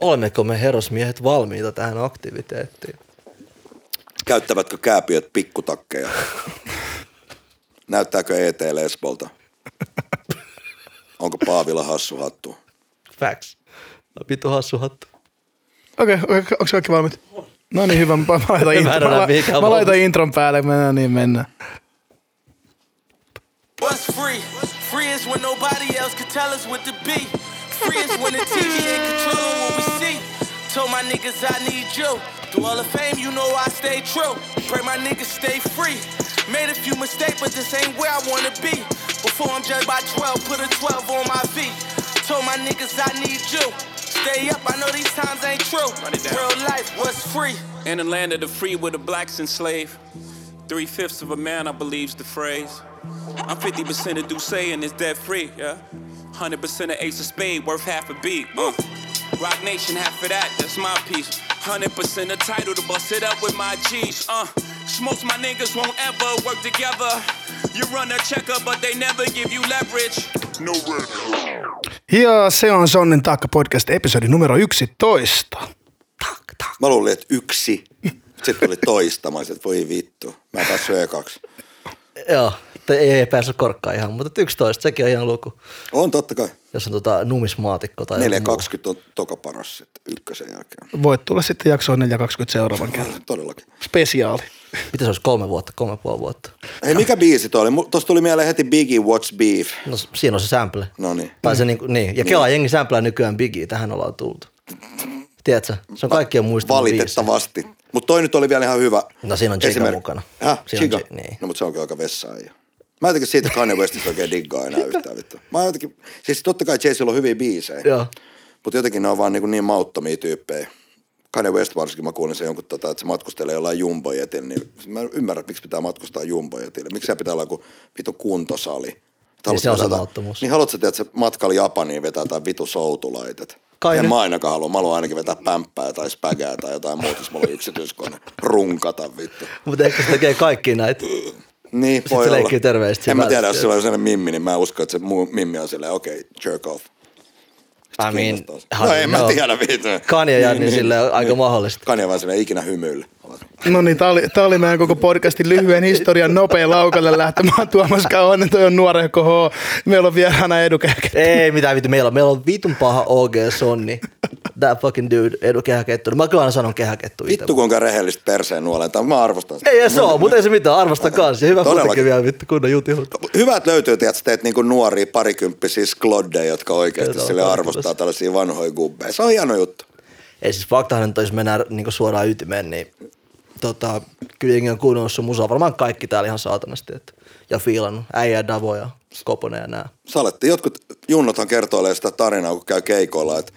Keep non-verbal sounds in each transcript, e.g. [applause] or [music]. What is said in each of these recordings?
Olemmeko me herrasmiehet valmiita tähän aktiviteettiin? Käyttävätkö kääpiöt pikkutakkeja? Näyttääkö ET Lesbolta? Onko Paavilla hassu hattu? Facts. No, vittu hassu hattu. Okei, okay, okay, onko kaikki valmiit? No niin, hyvä. Mä laitan, intro, mä, mä laitan intron päälle, mennään niin mennään. Tell us what to be. Free is when the TV ain't controlling what we see. Told my niggas I need you. Through all the fame, you know I stay true. Pray my niggas stay free. Made a few mistakes, but this ain't where I wanna be. Before I'm judged by 12, put a 12 on my feet. Told my niggas I need you. Stay up, I know these times ain't true. Real life, what's free? In the land of the free where the blacks enslaved. Three fifths of a man, I believe's the phrase. I'm 50% of Duce and it's debt free, yeah. 100% of Ace of Spade, worth half a beat. Uh. Rock Nation, half of that, that's my piece. 100% of title to bust it up with my G's. Uh. Most my niggas won't ever work together. You run a checker, but they never give you leverage. No Ja se on Sonnin Taakka podcast episodi numero 11. Mä luulin, että yksi. Sitten tuli toista. Mä olisin, että voi vittu. Mä en päässyt ekaksi. Joo, ei, ei päässyt korkkaan ihan, mutta 11, sekin on ihan luku. On totta kai. Jos on tota numismaatikko tai joku muu. 4.20 on toka paras sitten ykkösen jälkeen. Voit tulla sitten jaksoon 420 seuraavan kerran. [laughs] Todellakin. Spesiaali. Mitä se olisi kolme vuotta, kolme puoli vuotta? Hei, mikä biisi toi oli? Tuossa tuli mieleen heti Biggie What's Beef. No siinä on se sample. No niin. Tai se niinku, niin. Ja Kela jengi samplaa nykyään Biggie, tähän ollaan tultu. Tiedätkö? Se on kaikkien biisi. Valitettavasti. Mutta toi nyt oli vielä ihan hyvä. No siinä on esimerkki. mukana. Häh? Siinä on Jigga? Ji- niin. No mutta se onkin aika vessaaja. Mä jotenkin siitä Kanye Westistä oikein diggaa enää yhtään vittu. Mä jotenkin, siis totta kai Jay-Zilla on hyviä biisejä. Joo. Mutta jotenkin ne on vaan niin, niin mauttomia tyyppejä. Kanye West varsinkin mä kuulin sen jonkun, tota, että se matkustelee jollain jumbojetillä, niin mä en ymmärrä, miksi pitää matkustaa jumbojetille. Miksi se pitää olla joku vitu kuntosali. Niin se on se mauttomuus. Niin haluatko sä, että se matkalla Japaniin vetää jotain vitu soutulaitet? Kai en nyt- mä ainakaan halua. Mä haluan ainakin vetää pämppää tai spägää tai jotain muuta, jos mulla on yksityiskone. Runkata vittu. Mutta ehkä se tekee kaikki näitä. Niin, Sitten voi se olla. leikkii terveesti En mä tiedä, jos sillä on sellainen mimmi, niin mä uskon, että se muu mimmi on silleen, okei, okay, jerk off. I mean, no en mä tiedä vittu. Kanye ja niin silleen aika mahdollista. Kanye vaan silleen ikinä hymyillä. No niin, tää oli, tää oli meidän koko podcastin lyhyen historian nopea laukalle lähtemään [laughs] Tuomas Kauhanen, toi on nuorehko H. Meillä on vieraana edukäkä. Ei mitään vittu, meillä on, meillä on vitun paha OG Sonni. That fucking dude, Edu kehäkettu. Mä kyllä aina sanon kehäkettu itse. Vittu kuinka rehellistä perseen nuolentaa. Mä arvostan sitä. Ei se ole, mutta ei se mitään, arvostan kanssa. Hyvä kuitenkin vielä vittu kunnon jutihut. Hyvä, että löytyy, tiedätkö, teet niinku nuoria parikymppisiä skloddeja, jotka oikeasti sille arvostaa tällaisia vanhoja gubbeja. Se on hieno juttu. Ei siis faktahan, että jos mennään niin suoraan ytimeen, niin tota, kyllä jengi on kuunnellut sun musaa. Varmaan kaikki täällä ihan saatanasti. Että, ja fiilannut. Äijä, Davo ja Skoponen ja nää. Saletti, jotkut junnothan kertoilee sitä tarinaa, kun käy keikoilla, että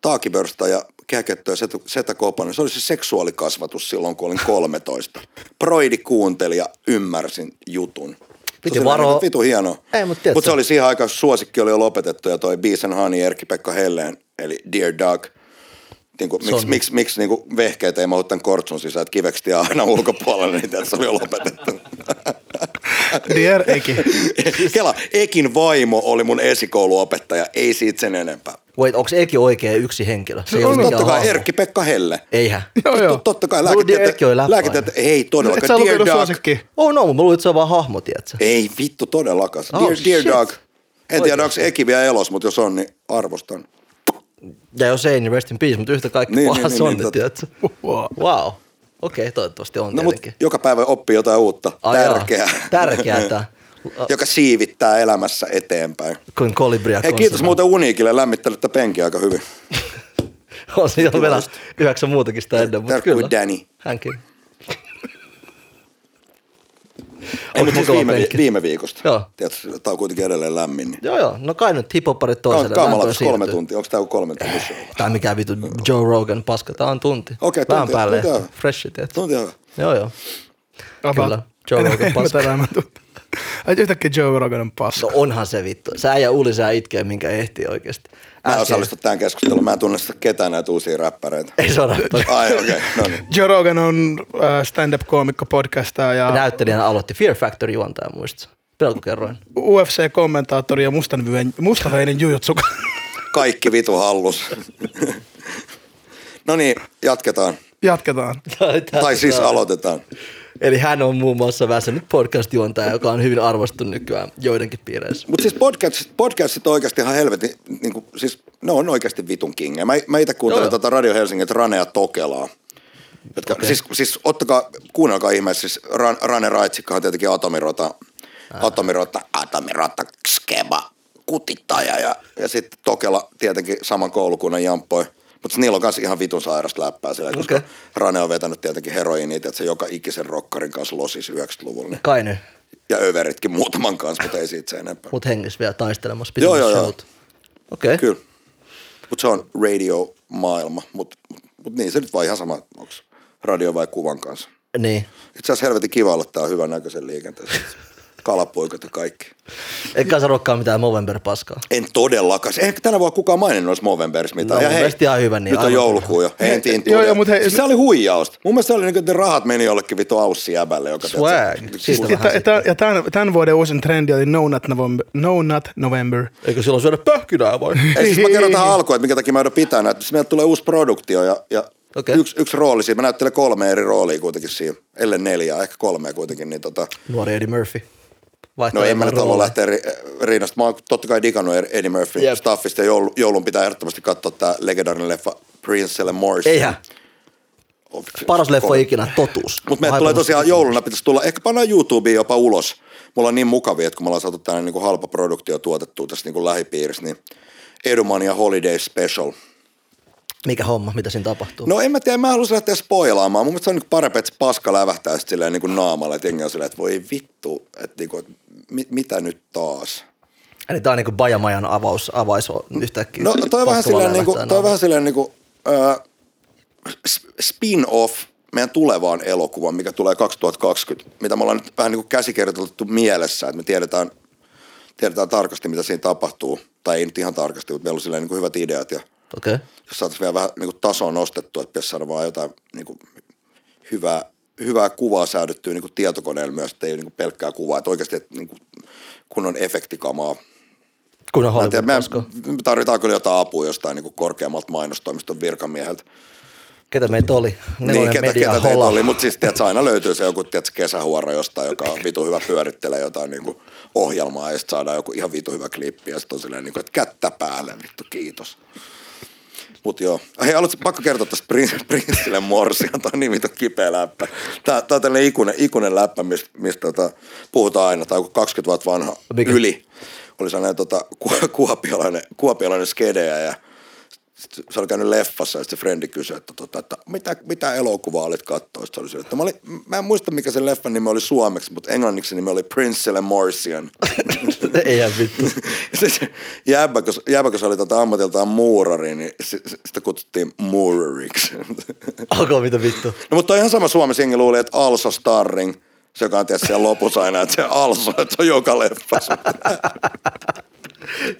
taakibörsta ja kehäketto ja setä, Koponen, se oli se seksuaalikasvatus silloin, kun olin 13. Broidi kuunteli ja ymmärsin jutun. Piti varoa- niin, Vitu hienoa. Ei, mut tiedätkö- Mut se oli siihen aikaan, suosikki oli jo lopetettu ja toi Beeson Honey Erkki-Pekka Helleen, eli Dear Doug. Niin kuin, miksi, miksi, miksi niin kuin vehkeet ei tämän kortsun sisään, että kiveksti aina ulkopuolella, niin se oli jo lopetettu. [laughs] [laughs] Dear Eki. [laughs] Kela, Ekin vaimo oli mun esikouluopettaja, ei siitä sen enempää. Wait, onko Eki oikea yksi henkilö? Se ei ole Totta kai. Erkki-Pekka Helle. Eihän. Joo, joo. Totta kai lääketieteen, lääketieteen, ei Et sä todellakaan. Dear lukenut suosikki. Oh no, mä luulin, että se on vaan hahmo, tiedätkö? Ei vittu todellakaan. Oh, Dear, Dear. Doug. En tiedä, onko. Eki vielä elos, mutta jos on, niin arvostan. Ja jos ei, niin rest in peace, mutta yhtä kaikki Niin, paha niin, niin, niin, niin, tiedätkö? Wow. Wow. Okei, okay, toivottavasti on No mutta tietenkin. joka päivä oppii jotain uutta. Ai Tärkeää. Tärkeää [laughs] joka siivittää elämässä eteenpäin. Kuin kolibria Hei, kiitos muuten Uniikille, lämmittelyttä penkiä aika hyvin. [laughs] On siinä vielä yhdeksän muutakin sitä ennen, mutta kyllä. Danny. Hänkin. Ei, mutta siis viime, penkki. viime viikosta. Joo. Tiedätkö, tää on kuitenkin edelleen lämmin. Niin. Joo, joo. No kai nyt hiphopparit toiselle. Kauan lämpöön kolme siirtyy. tuntia. Onko tää kolme tuntia show? Tai mikä vitu Joe Rogan paska, tää on tunti. Okei, Vähän tunti, päälle. tunti on. Freshi, tiedätkö? Tunti on. Joo, joo. Kyllä, Joe Rogan paska. tuntuu. Ai yhtäkkiä Joe Rogan on paska. No onhan se vittu. Sä ja Uli sä itkee, minkä ehtii oikeesti. Mä en osallistu tähän keskusteluun. Mä en tunne sitä ketään näitä uusia räppäreitä. Ei se ole. Ai okei, okay. no niin. Joe Rogan on äh, stand-up-koomikko podcastaa ja Näyttelijänä aloitti Fear Factory juontaja, muistatko? Pelkokerroin. UFC-kommentaattori ja mustanveinen, mustaveinen jujutsu. Kaikki vitu hallus. no niin, jatketaan. Jatketaan. Tai siis aloitetaan. Eli hän on muun muassa väsynyt podcast-juontaja, joka on hyvin arvostettu nykyään joidenkin piireissä. Mutta siis podcastit, podcastit on oikeasti ihan helvetin, niin kuin, siis ne on oikeasti vitun kingeä. Mä, mä itse kuuntelen Joo. tuota Radio Helsingin Rane ja Tokelaa. Jotka, okay. siis, siis, ottakaa, kuunnelkaa ihmeessä, siis Ran, Rane Raitsikka on tietenkin Atomirota, Atomirota, Atomirota, Skeba, kutittaja ja, ja sitten Tokela tietenkin saman koulukunnan jamppoi. Mutta niillä on myös ihan vitun sairasta läppää siellä, koska Okei. Rane on vetänyt tietenkin heroinia, että se joka ikisen rokkarin kanssa losis 90-luvulla. Niin. Kai nyt, Ja överitkin muutaman kanssa, mutta ei siitä se enempää. mut hengissä vielä taistelemassa. Joo, joo, joo. Okei. Okay. Kyllä. Mutta se on radio-maailma, mutta mut niin se nyt vaan ihan sama, onko radio vai kuvan kanssa. Niin. Itse asiassa helvetin kiva olla tää hyvän näköisen liikenteessä. Kalapuikat ja kaikki. Eikä sanokaan mitään Movember-paskaa. En todellakaan. Eihän tänä vuonna kukaan maininnut noissa Movemberissa mitään. No, ja mielestä ihan hyvä, niin nyt on joulukuu jo. Hei, tiin joo, joo, mut hei- se oli huijausta. Mun mielestä se oli niin että ne rahat meni jollekin vitu aussi-jäbälle. Joka Swag. Siitä Ja, tämän, tämän vuoden uusin trendi oli No Not November. No Not November. Eikö silloin syödä pähkinää vai? Ei, siis mä kerron tähän alkuun, että minkä takia mä joudun pitää näitä. Siis meiltä tulee uusi produktio ja, ja Okei. yksi, yksi rooli siinä. Mä näyttelen kolme eri roolia kuitenkin siinä. Ellei neljää, ehkä kolmea kuitenkin. Niin tota, Nuori Eddie Murphy. No en mä nyt halua lähteä ri, rinnasta. Mä oon totta kai digannut Eddie Murphy Jep. staffista ja joulu, joulun pitää ehdottomasti katsoa tää legendaarinen leffa Princelle Morse. Eihän. Paras leffa ikinä, totuus. Mutta meillä tulee tosiaan jouluna, pitäisi tulla, ehkä pannaan YouTubeen jopa ulos. Mulla on niin mukavia, että kun me ollaan saatu tällainen niin halpa produktio tuotettua tässä niin lähipiirissä, niin Edumania Holiday Special. Mikä homma, mitä siinä tapahtuu? No en mä tiedä, mä haluaisin lähteä spoilaamaan. Mun mielestä se on niin parempi, että paska lävähtää silleen niin kuin naamalla, että jengi on silleen, että voi vittu, että, niin kuin, että mit, mitä nyt taas. Eli tää on niinku Bajamajan avaus, avais yhtäkkiä. No toi on vähän silleen, niin kuin, lähtee toi vähän silleen niin kuin, äh, spin-off meidän tulevaan elokuvaan, mikä tulee 2020, mitä me ollaan nyt vähän niin kuin käsikirjoitettu mielessä, että me tiedetään, tiedetään tarkasti, mitä siinä tapahtuu. Tai ei nyt ihan tarkasti, mutta meillä on silleen niin kuin hyvät ideat ja. Okay. jos saataisiin vielä vähän niin tasoa nostettua, että pitäisi saada vaan jotain niin kuin hyvää, hyvää kuvaa säädettyä niin kuin tietokoneella myös, että ei ole niin kuin pelkkää kuvaa, että oikeasti että niin kuin kunnon efektikamaa. Kun on tiedä, me, Hollywood me tarvitaan kyllä jotain apua jostain niin kuin korkeammalta mainostoimiston virkamieheltä. Ketä meitä oli? Nelonen niin, ketä, media ketä teitä oli, mutta siis tiedätkö, aina löytyy se joku tiedätkö, kesähuora jostain, joka on vitu hyvä pyörittelee jotain niin kuin ohjelmaa ja sitten saadaan joku ihan vitu hyvä klippi ja sitten on silleen, niin kuin, että kättä päälle, vittu kiitos. Mut joo. Hei, haluatko pakko kertoa tästä Prin- [laughs] Prinssille Morsia, tämä on niin kipeä läppä. Tää, tää on tällainen ikuinen, ikuinen läppä, mistä, mistä tota, puhutaan aina, tämä on joku 20 vuotta vanha Mikä? yli. Oli sellainen tota, ku- kuopiolainen, kuopiolainen skedeä ja sit se oli käynyt leffassa ja sitten se frendi kysyi, että, tota, että mitä, mitä elokuvaa olit katsoa. Sitten se oli sille, että mä, olin, mä en muista mikä sen leffan nimi oli suomeksi, mutta englanniksi nimi oli Princelle Morsian. [laughs] Eihän vittu. [laughs] Se, se jäbä, kun, jäbä, kun se oli tota ammatiltaan muurari, niin si, si, sitä kutsuttiin muurariksi. [laughs] Alkoi mitä vittu. no mutta ihan sama Suomessa jengi luuli, että Also Starring, se joka on tietysti siellä lopussa aina, että se Also, että se on joka leffassa.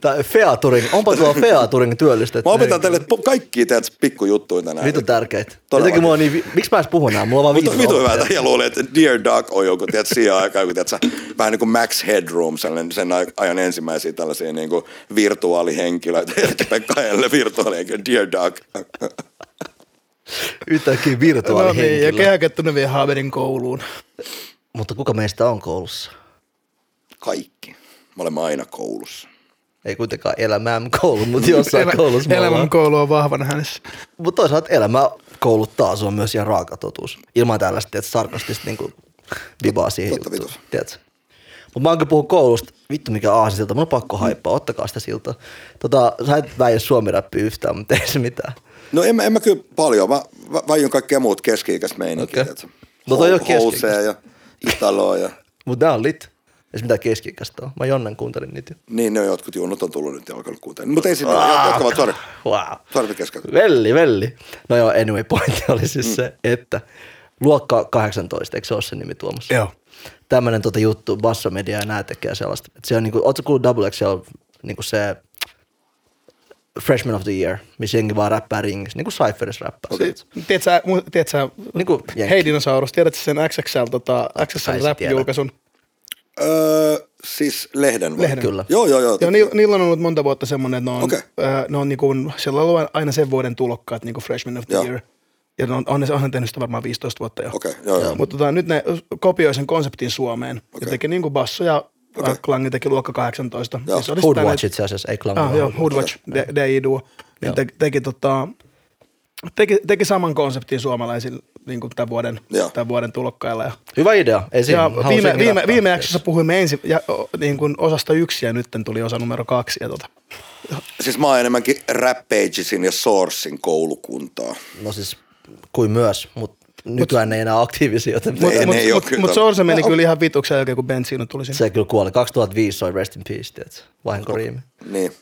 Tää Featuring, onpa tuo Featuring työllistetty. Mä opetan teille po- kaikkia teet pikkujuttuja tänään. Vitu tärkeitä. Jotenkin mua on niin, miksi mä edes puhun nää? Mulla on vaan Mutta viisi vitu hyvä, että ja luulee, että Dear Doug on joku, tiedät, siihen aikaan, kun tiedät, vähän niin kuin Max Headroom, sellainen, sen ajan ensimmäisiä tällaisia niin kuin virtuaalihenkilöitä, Erkki Pekka Helle virtuaalihenkilö, Dear Doug. Yhtäkkiä No niin, ja virtuaalihenkilö. kehäkettunen vie Haberin kouluun. Mutta kuka meistä on koulussa? Kaikki. Me olemme aina koulussa. Ei kuitenkaan elämään koulu, mutta jossain Elä- koulussa me ollaan. Elämän koulu on vahvana hänessä. Mutta toisaalta elämä kouluttaa, on myös ihan raaka totuus. Ilman tällaista, että sarkastista niinku vibaa siihen Totta juttuun. Mutta mä oonkin puhun koulusta, vittu mikä aasisilta, mun on pakko haippaa, ottakaa sitä siltä. Tota, sä et väijä suomi yhtään, mutta ei se mitään. No en, mä- en mä kyllä paljon, mä vä- väijyn kaikkea muut keski-ikäistä meininkiä. Okay. No toi ei oo Housea ja Italoa ja [laughs] Mutta nää on lit. Ei se mitään keski ole. Mä Jonnen kuuntelin niitä. niin ne on jotkut junnut on tullut nyt ja alkanut kuuntelemaan. Mutta ei siinä, ah, jatkavat, sori. Wow. Kesken. Velli, velli. No joo, anyway, pointti oli siis mm. se, että luokka 18, eikö se ole se nimi Tuomas? Joo. Tämmönen tota juttu, Bassomedia ja nää tekee sellaista. Et se on niinku, ootko kuullut Double XL, niinku se Freshman of the Year, missä jengi vaan räppää ringissä, niinku Cypheris räppää. Okay. Tiedätkö, tiedätkö sä, Niinku jengi. Hei dinosaurus, tiedätkö sen XXL, tota, XXL rap-julkaisun? Öö, siis lehden vai? Lehden. Kyllä. Joo, joo, joo. Joo, niillä, niillä on ollut monta vuotta semmoinen, että ne on, okay. äh, ne on niinku, siellä on ollut aina sen vuoden tulokkaat, niinku freshman of the Joo. year. Ja ne on, on, ne, on ne tehnyt sitä varmaan 15 vuotta jo. Okei, joo, joo. Mutta tota, nyt ne kopioi sen konseptin Suomeen. Okay. Ja teki niinku basso ja Okei. okay. Klangi teki luokka 18. Joo. Ja se oli Hoodwatch itse asiassa, ei Klang. näin- Ah, joo, Hoodwatch, DI Duo. Niin teki, teki, tota, teki, teki, saman konseptin suomalaisille niin kuin tämän, vuoden, Joo. tämän vuoden tulokkailla. Ja, Hyvä idea. Ei siinä. ja viime, viime, viime jaksossa puhuimme ensin ja, niin kuin osasta yksi ja nyt tuli osa numero kaksi. Ja tota. Siis mä oon enemmänkin Rampagesin ja Sourcein koulukuntaa. No siis kuin myös, mutta nykyään ei enää aktiivisia, joten ne mut, mut, mut ton- Source meni No, kyllä ihan vituksen jälkeen, kun Benzino tuli sinne. se kyllä kuoli. 2005 soi Rest in Peace, tiedätkö? Vahinkoriimi. Niin.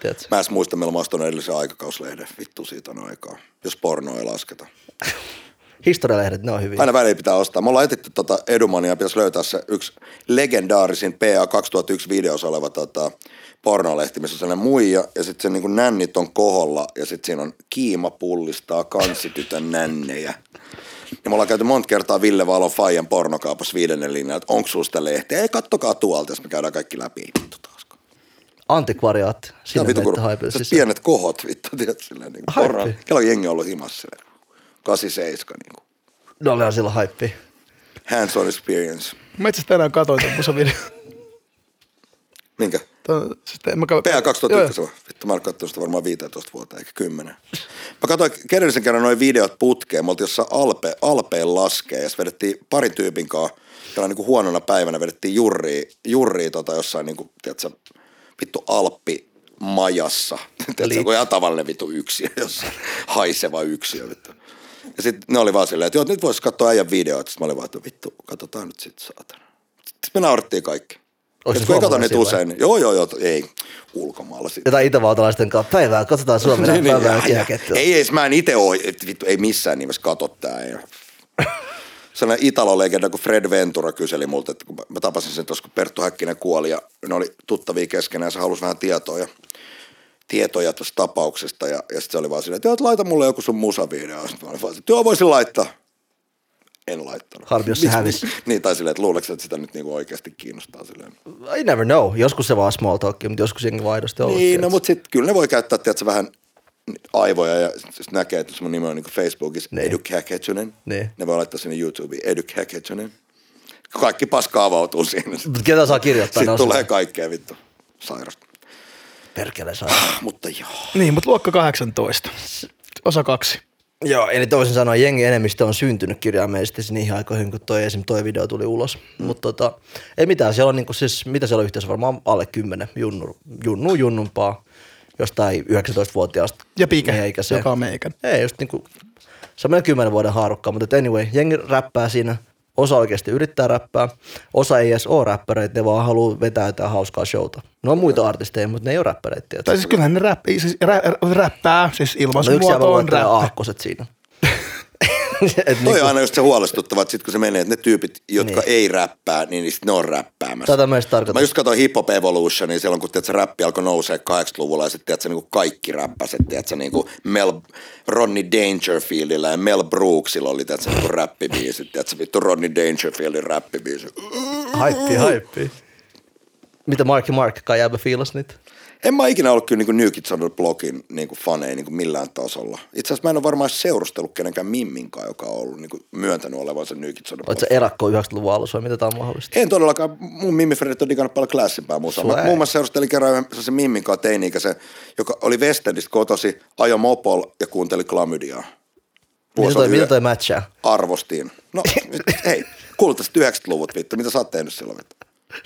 Tiedätkö? Mä en muista, milloin mä ostan edellisen aikakauslehden. Vittu siitä on aikaa. Jos porno ei lasketa. [laughs] Historialehdet, ne on hyviä. Aina väliin pitää ostaa. Me ollaan etitty tota Edumania, pitäisi löytää se yksi legendaarisin PA 2001 videossa oleva tota, pornolehti, missä on sellainen muija ja sitten se niinku nännit on koholla ja sitten siinä on kiima pullistaa kanssitytön nännejä. Ja me ollaan käyty monta kertaa Ville Valon Fajan pornokaupassa viidennen linjalla, että onko sulla sitä lehteä? Ei, kattokaa tuolta, jos me käydään kaikki läpi. Vittu Tää Sinne vittu, kun se sisään. pienet kohot, vittu, tiedätkö, silleen niin kuin porno. Kello on jengi ollut himassa silleen. 87 niin kuin. Ne oli silloin haippi. Hands on experience. Mä itse asiassa tänään katsoin tämän musavideo. Minkä? Tuo- siis en mä katsoin- PA Joo, 2001 vai? Vittu, mä oon katsonut sitä varmaan 15 vuotta, eikä 10. Mä katsoin edellisen kerran noin videot putkeen. Me oltiin jossain Alpe, Alpeen laskee ja sitten vedettiin parin tyypin kanssa. Jolla niin kuin huonona päivänä vedettiin jurria, jurria tota jossain niin kuin, tiedätkö, vittu Alppi majassa. Tiedätkö, joku ihan tavallinen vittu yksi, jossain haiseva yksi. Vittu. Ja sitten ne oli vaan silleen, että joo, nyt voisi katsoa äijän videoita. Sitten mä olin vaan, että vittu, katsotaan nyt sit saatana. Sitten me naurettiin kaikki. Onko kun ei suomalaisia niitä vai? usein. niin- Joo, joo, joo. Ei, ulkomailla sitten. Jotain itävaltalaisten kanssa. Päivää, katsotaan Suomen [laughs] Niin, niin, päivää ja- kiekettua. Ei edes, mä en itse oo, et vittu, ei missään nimessä kato tää. Sellainen Italo-legenda, kun Fred Ventura kyseli multa, että kun mä- tapasin sen tuossa, kun Perttu Häkkinen kuoli ja ne oli tuttavia keskenään ja se halusi vähän tietoa ja tietoja tuosta tapauksesta ja, ja sitten se oli vaan silleen, että laita mulle joku sun musavideo. Sitten mä olin vaan, että joo, voisin laittaa. En laittanut. Harmi, jos se hävisi. [laughs] Niin, tai silleen, että luuleeko, että sitä nyt niinku oikeasti kiinnostaa silleen. I never know. Joskus se vaan small talk, mutta joskus jengi vaan aidosti ollut. Niin, no mutta sitten kyllä ne voi käyttää, tiedätkö, vähän aivoja ja sitten näkee, että jos mun nimi on niin Facebookissa Niin. Edu Käketsunen, Niin. ne voi laittaa sinne YouTubeen Edu Käketsunen. Kaikki paska avautuu siinä. Mutta ketä saa kirjoittaa? Sitten tulee se- kaikkea vittu sairasta. Perkele saa. Mutta joo. Niin, mutta luokka 18. Osa kaksi. Joo, eli toisin sanoen jengi enemmistö on syntynyt kirjaimellisesti niihin aikoihin, kun toi, esim. toi video tuli ulos. Mm. Mutta tota, ei mitään, siellä on niinku siis, mitä siellä on yhteensä varmaan alle 10 junnu, junnu junnumpaa, jostain 19-vuotiaasta. Ja Pike, meidän ikäiseen. joka on meikän. Ei, just niinku, semmoinen 10 vuoden haarukka, mutta anyway, jengi räppää siinä, osa oikeasti yrittää räppää, osa ei edes ole räppäreitä, ne vaan haluaa vetää jotain hauskaa showta. Ne on muita artisteja, mutta ne ei ole räppäreitä. Tai siis kyllähän ne räppii, siis rä, rä, räppää, siis No yksi ilmaisumuoto jäbä on räppi. aakkoset siinä. [laughs] [laughs] Et Toi on aina just se huolestuttava, että sit kun se menee, että ne tyypit, jotka Niin. ei räppää, niin ne on räppäämässä. Tätä mä just tarkoitan. Mä just katsoin Hip Hop Evolutionia silloin, kun tiedätkö, räppi alkoi nousee 80-luvulla ja sitten tiedätkö, niin kuin kaikki räppäset, tiedätkö, niin kuin Mel, Ronnie Dangerfieldillä ja Mel Brooksilla oli tiedätkö, niin kuin räppibiisit, tiedätkö, vittu Ronnie Dangerfieldin räppibiisi. Haippi, haippi. Mitä Mark ja Mark, kai jääpä fiilas niitä? En mä ikinä ollut kyllä niin kuin New Kids on the Blockin niin kuin faneja niin kuin millään tasolla. Itse asiassa mä en ole varmaan seurustellut kenenkään mimminkaan, joka on ollut niin kuin myöntänyt olevansa New Kids on the Oot Block. sä erakko 90-luvun alussa vai mitä tää on mahdollista? En todellakaan, mun mimifredit on digannut paljon klassipää musaa. Sulla Mä muun muassa seurustelin kerran yhden sellaisen mimmin kanssa teini-ikäisen, joka oli Westendistä kotosi, ajo mopol ja kuunteli klamydiaa. Mitä toi, mitä toi matchaa? Arvostin. No, nyt, hei, kuultaisiin 90-luvut vittu, mitä sä oot tehnyt silloin vittu?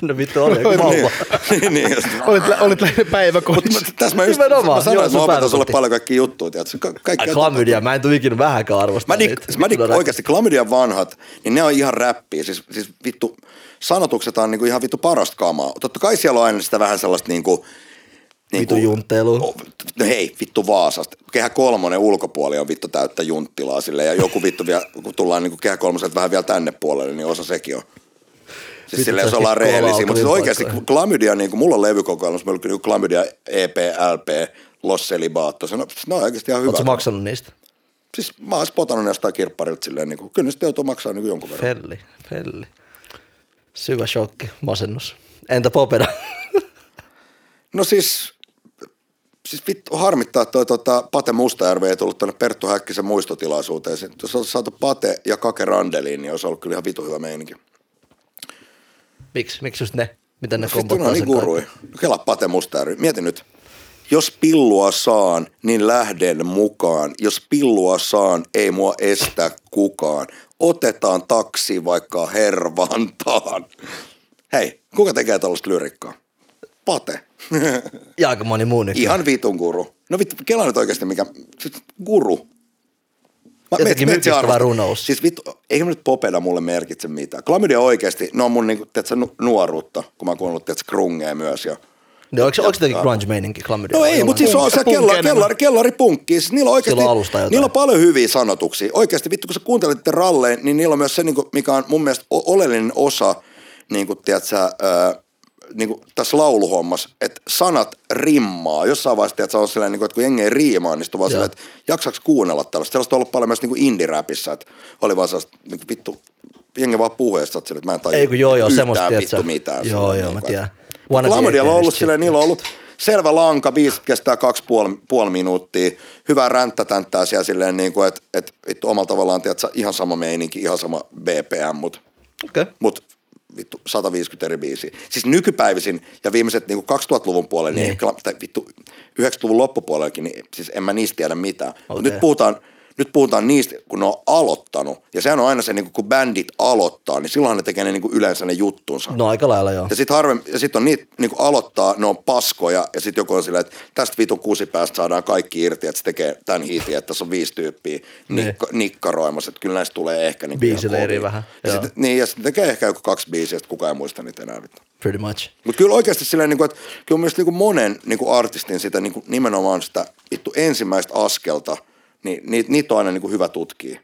No vittu oli joku vauva. [laughs] niin, niin, just. Olit, lä- olit lähinnä päiväkodissa. Mutta tässä mä just Nimenomaan, mä sanoin, joo, että mä opetan sulle paljon kaikkia juttuja, tiedätkö? Ka- kaikki Ai klamydia, mä en tuu ikinä vähänkään arvostaa Mä, dik, niitä. mä dik, Vittu, oikeasti klamydian vanhat, niin ne on ihan räppiä. Siis, siis vittu, sanotukset on niinku ihan vittu parasta kamaa. Totta kai siellä on aina sitä vähän sellaista niinku, Vittu juntteilua. Oh, no hei, vittu Vaasasta. Kehä kolmonen ulkopuoli on vittu täyttä junttilaa sille ja joku vittu vielä, kun tullaan niinku kehä kolmoselta vähän vielä tänne puolelle, niin osa sekin on. Siis silleen, jos ollaan kikolla rehellisiä, mutta siis oikeasti klamydia, niin kuin mulla on levykokoelmassa, meillä on klamydia EP, LP, Los Celibato, se on, ne on oikeasti ihan hyvä. Ootko maksanut niistä? Siis mä oon spotannut ne jostain kirpparilta silleen, niin kuin, kyllä sitten joutuu maksaa niin jonkun verran. Felli, felli. Syvä shokki, masennus. Entä Popeda? [laughs] No siis, siis vittu harmittaa, että toi tota, Pate Mustajärvi ei tullut tuonne Perttu Häkkisen muistotilaisuuteen. Jos olisi saatu Pate ja Kake Randeliin, niin olisi ollut kyllä ihan vitu hyvä meininki. Miksi? Miksi just ne? Miten ne ne kompottaa niin sen gurui. No Kela Pate Mustajärvi. Mieti nyt. Jos pillua saan, niin lähden mukaan. Jos pillua saan, ei mua estä kukaan. Otetaan taksi vaikka Hervantaan. Hei, kuka tekee tällaista lyrikkaa? Pate. [laughs] Ja aika moni muu nykyään. Ihan vitun guru. No vittu, kela nyt oikeasti mikä, guru. Mä, Jotenkin mykistävä arvostan. runous. Siis vittu, eikä nyt popeda mulle merkitse mitään. Klamydia oikeasti, ne on mun niinku, tiedätkö, nu- nuoruutta, kun mä oon kuunnellut, tiedätkö, grungea myös. Ja, Ne, onko, onko jotenkin grunge-meininki klamydia? No ei, mutta siis on se kellari, kellari, kellari punkki. Siis niillä on oikeasti, niillä on paljon hyviä sanotuksia. Oikeasti vittu, kun sä kuuntelet ralleen, niin niillä on myös se, niin kuin, mikä on mun mielestä oleellinen osa, niin kuin, tiedätkö, niin kuin tässä lauluhommassa, että sanat rimmaa. Jossain vaiheessa, tiedätkö, on sellainen, niin kuin, että kun jengi ei riimaa, niin sitten vaan sellainen, että jaksaks kuunnella tällaista. Sellaista on ollut paljon myös niin kuin indie-räpissä, että oli vaan sellaista, niin kuin, vittu, jengi vaan silleen, että mä en tajua Ei kun joo, joo, yhtään vittu tiedätkö? mitään. Joo, Sellainen, joo, niin mä kuin, tiedän. että- Klamydialla on ollut silleen, niillä on ollut selvä lanka, biisit kestää kaksi puoli, puoli minuuttia, hyvää ränttätänttää siellä silleen, niin kuin, että, että vittu omalla tavallaan, tiedätkö, ihan sama meininki, ihan sama BPM, mutta. Okay. mut, vittu 150 eri biisiä. Siis nykypäivisin ja viimeiset niin 2000-luvun puolella, niin. Niin. tai vittu 90-luvun loppupuolellakin, niin siis en mä niistä tiedä mitään. Okay. Okei. Nyt puhutaan nyt puhutaan niistä, kun ne on aloittanut. Ja sehän on aina se, niin kun bändit aloittaa, niin silloin ne tekee ne, niin yleensä ne juttunsa. No aika lailla joo. Ja sitten harvemmin, ja sit on niitä niin aloittaa, ne on paskoja, ja sitten joku on silleen, että tästä vitun kusipäästä saadaan kaikki irti, että se tekee tämän hiitin, että tässä on viisi tyyppiä nikka, nikkaroimassa, että kyllä näistä tulee ehkä niin Biisileiri vähän, Ja joo. sit, niin, ja sitten tekee ehkä joku kaksi biisiä, sit kukaan ei muista niitä enää vittu. Pretty much. Mutta kyllä oikeasti silleen, niin kuin, että kyllä myös niin monen niin artistin sitä niin nimenomaan sitä vittu ensimmäistä askelta, niin niitä, niitä on aina niin kuin hyvä tutkia.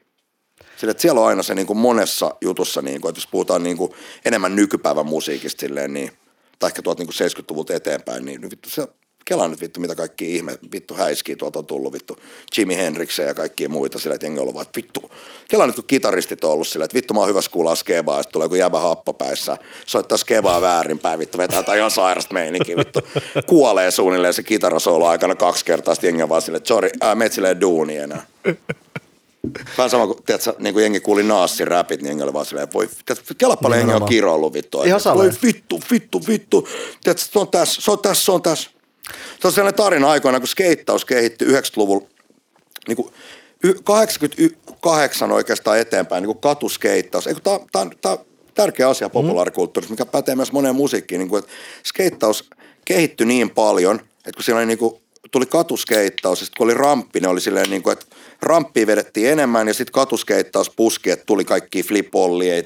Sillä, että siellä on aina se niin kuin monessa jutussa, niin kuin, että jos puhutaan niin kuin enemmän nykypäivän musiikista silleen, niin, tai ehkä tuolta niin kuin 70-luvulta eteenpäin, niin vittu se Kela nyt vittu, mitä kaikki ihme, vittu häiskiä tuolta on tullut, vittu Jimi Hendrixia ja kaikkia muita sillä, että jengi on ollut vaan, että vittu. Kela nyt kun kitaristit on ollut sillä, että vittu mä oon hyvä skuulaa skebaa, sitten tulee joku jäbä happapäissä, soittaa skebaa väärinpäin, vittu vetää jotain ihan sairasta meininkiä, vittu kuolee suunnilleen se kitarasoolo aikana kaksi kertaa, sitten jengi on vaan silleen, että sorry, ää, meet silleen duuni enää. Vähän sama kuin, tiedätkö, niin kuin jengi kuuli Naassin räpit, niin jengi oli vaan silleen, voi, tiedätkö, kela paljon jengi on kiroillut vittu. Ihan että Voi vittu, vittu, vittu. Tiedätkö, se on tässä, se on tässä, se on tässä. Se on sellainen tarina aikoina, kun skeittaus kehittyi 90-luvulla, niin kuin y- 88 oikeastaan eteenpäin, niin kuin tää, tää, tää on tärkeä asia populaarikulttuurissa, mikä pätee myös moneen musiikkiin, niin kuin, että skeittaus kehittyi niin paljon, että kun siinä oli niin kuin, tuli katuskeittaus, ja sitten kun oli ramppi, ne oli silleen niin kuin, että ramppia vedettiin enemmän, ja sitten katuskeittaus puski, että tuli kaikki flip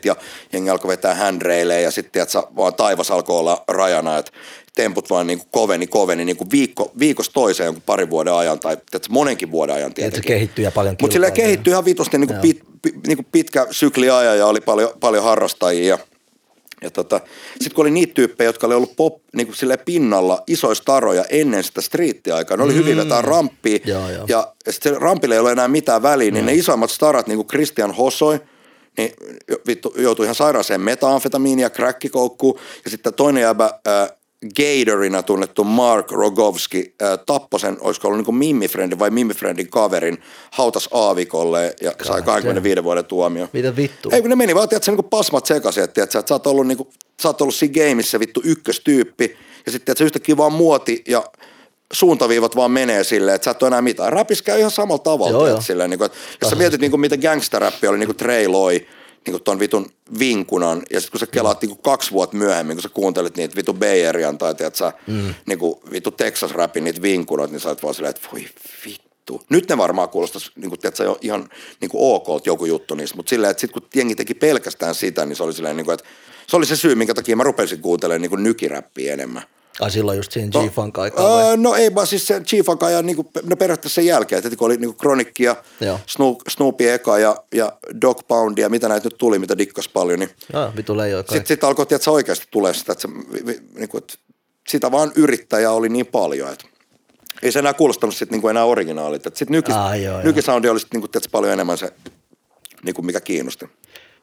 ja jengi alkoi vetää handraileja, ja sitten vaan taivas alkoi olla rajana, että temput vaan niin kuin koveni, koveni niin kuin viikko, viikosta toiseen jonkun parin vuoden ajan, tai tiedätkö, monenkin vuoden ajan Että se tietenkin. kehittyy ja paljon Mutta kilpailee. kehittyi ihan vitusti niin kuin pit, pit, niin kuin pitkä sykli ajan ja oli paljon, paljon harrastajia. Ja tota, sitten kun oli niitä tyyppejä, jotka oli ollut pop, niin kuin silleen pinnalla isoista taroja ennen sitä striittiaikaa, ne oli hyvin vetää ramppia. Mm. Joo, joo. Ja, ja sitten rampille ei ole enää mitään väliä, niin ne isoimmat starat, niin kuin Christian Hosoi, niin vittu, joutui ihan sairaaseen metaamfetamiini ja crackikoukkuun. Ja sitten toinen jäbä, Gatorina tunnettu Mark Rogovski äh, tappoi sen, olisiko ollut niin Mimifriendin vai Mimifriendin kaverin, hautas aavikolle ja sai 25 vuoden tuomio. Mitä vittu? Ei kun ne meni vaan, tiedätkö, niin pasmat sekaisin, että, tiedätkö, että sä oot ollut, niin kuin, sä oot ollut siinä gameissa vittu ykköstyyppi ja sitten tiedätkö, yhtäkkiä vaan muoti ja suuntaviivat vaan menee silleen, että sä et ole enää mitään. Rapis käy ihan samalla tavalla, Joo, joo. silleen, niin kuin, että, jos sä mietit, niin kuin, mitä gangsterappi oli, niin kuin Trey Loy, niin kuin ton vitun vinkunan, ja sitten kun sä kelaat niin kuin kaksi vuotta myöhemmin, kun sä kuuntelit niitä vitu Bay Arean tai tiedät sä, mm. niin kuin vitu Texas Rapin niitä vinkunoita, niin sä oot vaan silleen, että voi vittu. Nyt ne varmaan kuulostaisi niin kuin, tiedätkö, jo ihan niin kuin ok joku juttu niistä, mutta silleen, että sit kun jengi teki pelkästään sitä, niin se oli silleen, niin kuin, että se oli se syy, minkä takia mä rupesin kuuntelemaan niin kuin nykiräppiä enemmän. Ai silloin just siinä G-Funk aikaa vai? Öö, no ei vaan siis se G-Funk ajan niin kuin, no periaatteessa sen jälkeen, että kun oli niin Kronikki ja. Snoop, Snoopy eka ja, ja Dog Pound ja mitä näitä nyt tuli, mitä dikkas paljon, niin Joo, vitu sitten sit alkoi tiedätkö, oikeasti tulee sitä, että, se, niin kuin, että sitä vaan yrittäjää oli niin paljon, että ei se enää kuulostanut sit niin kuin enää originaalit. Sitten nyki, Ai, joo, joo. nykisoundi oli sit, niin kuin, tiedätkö, paljon enemmän se, niin kuin mikä kiinnosti.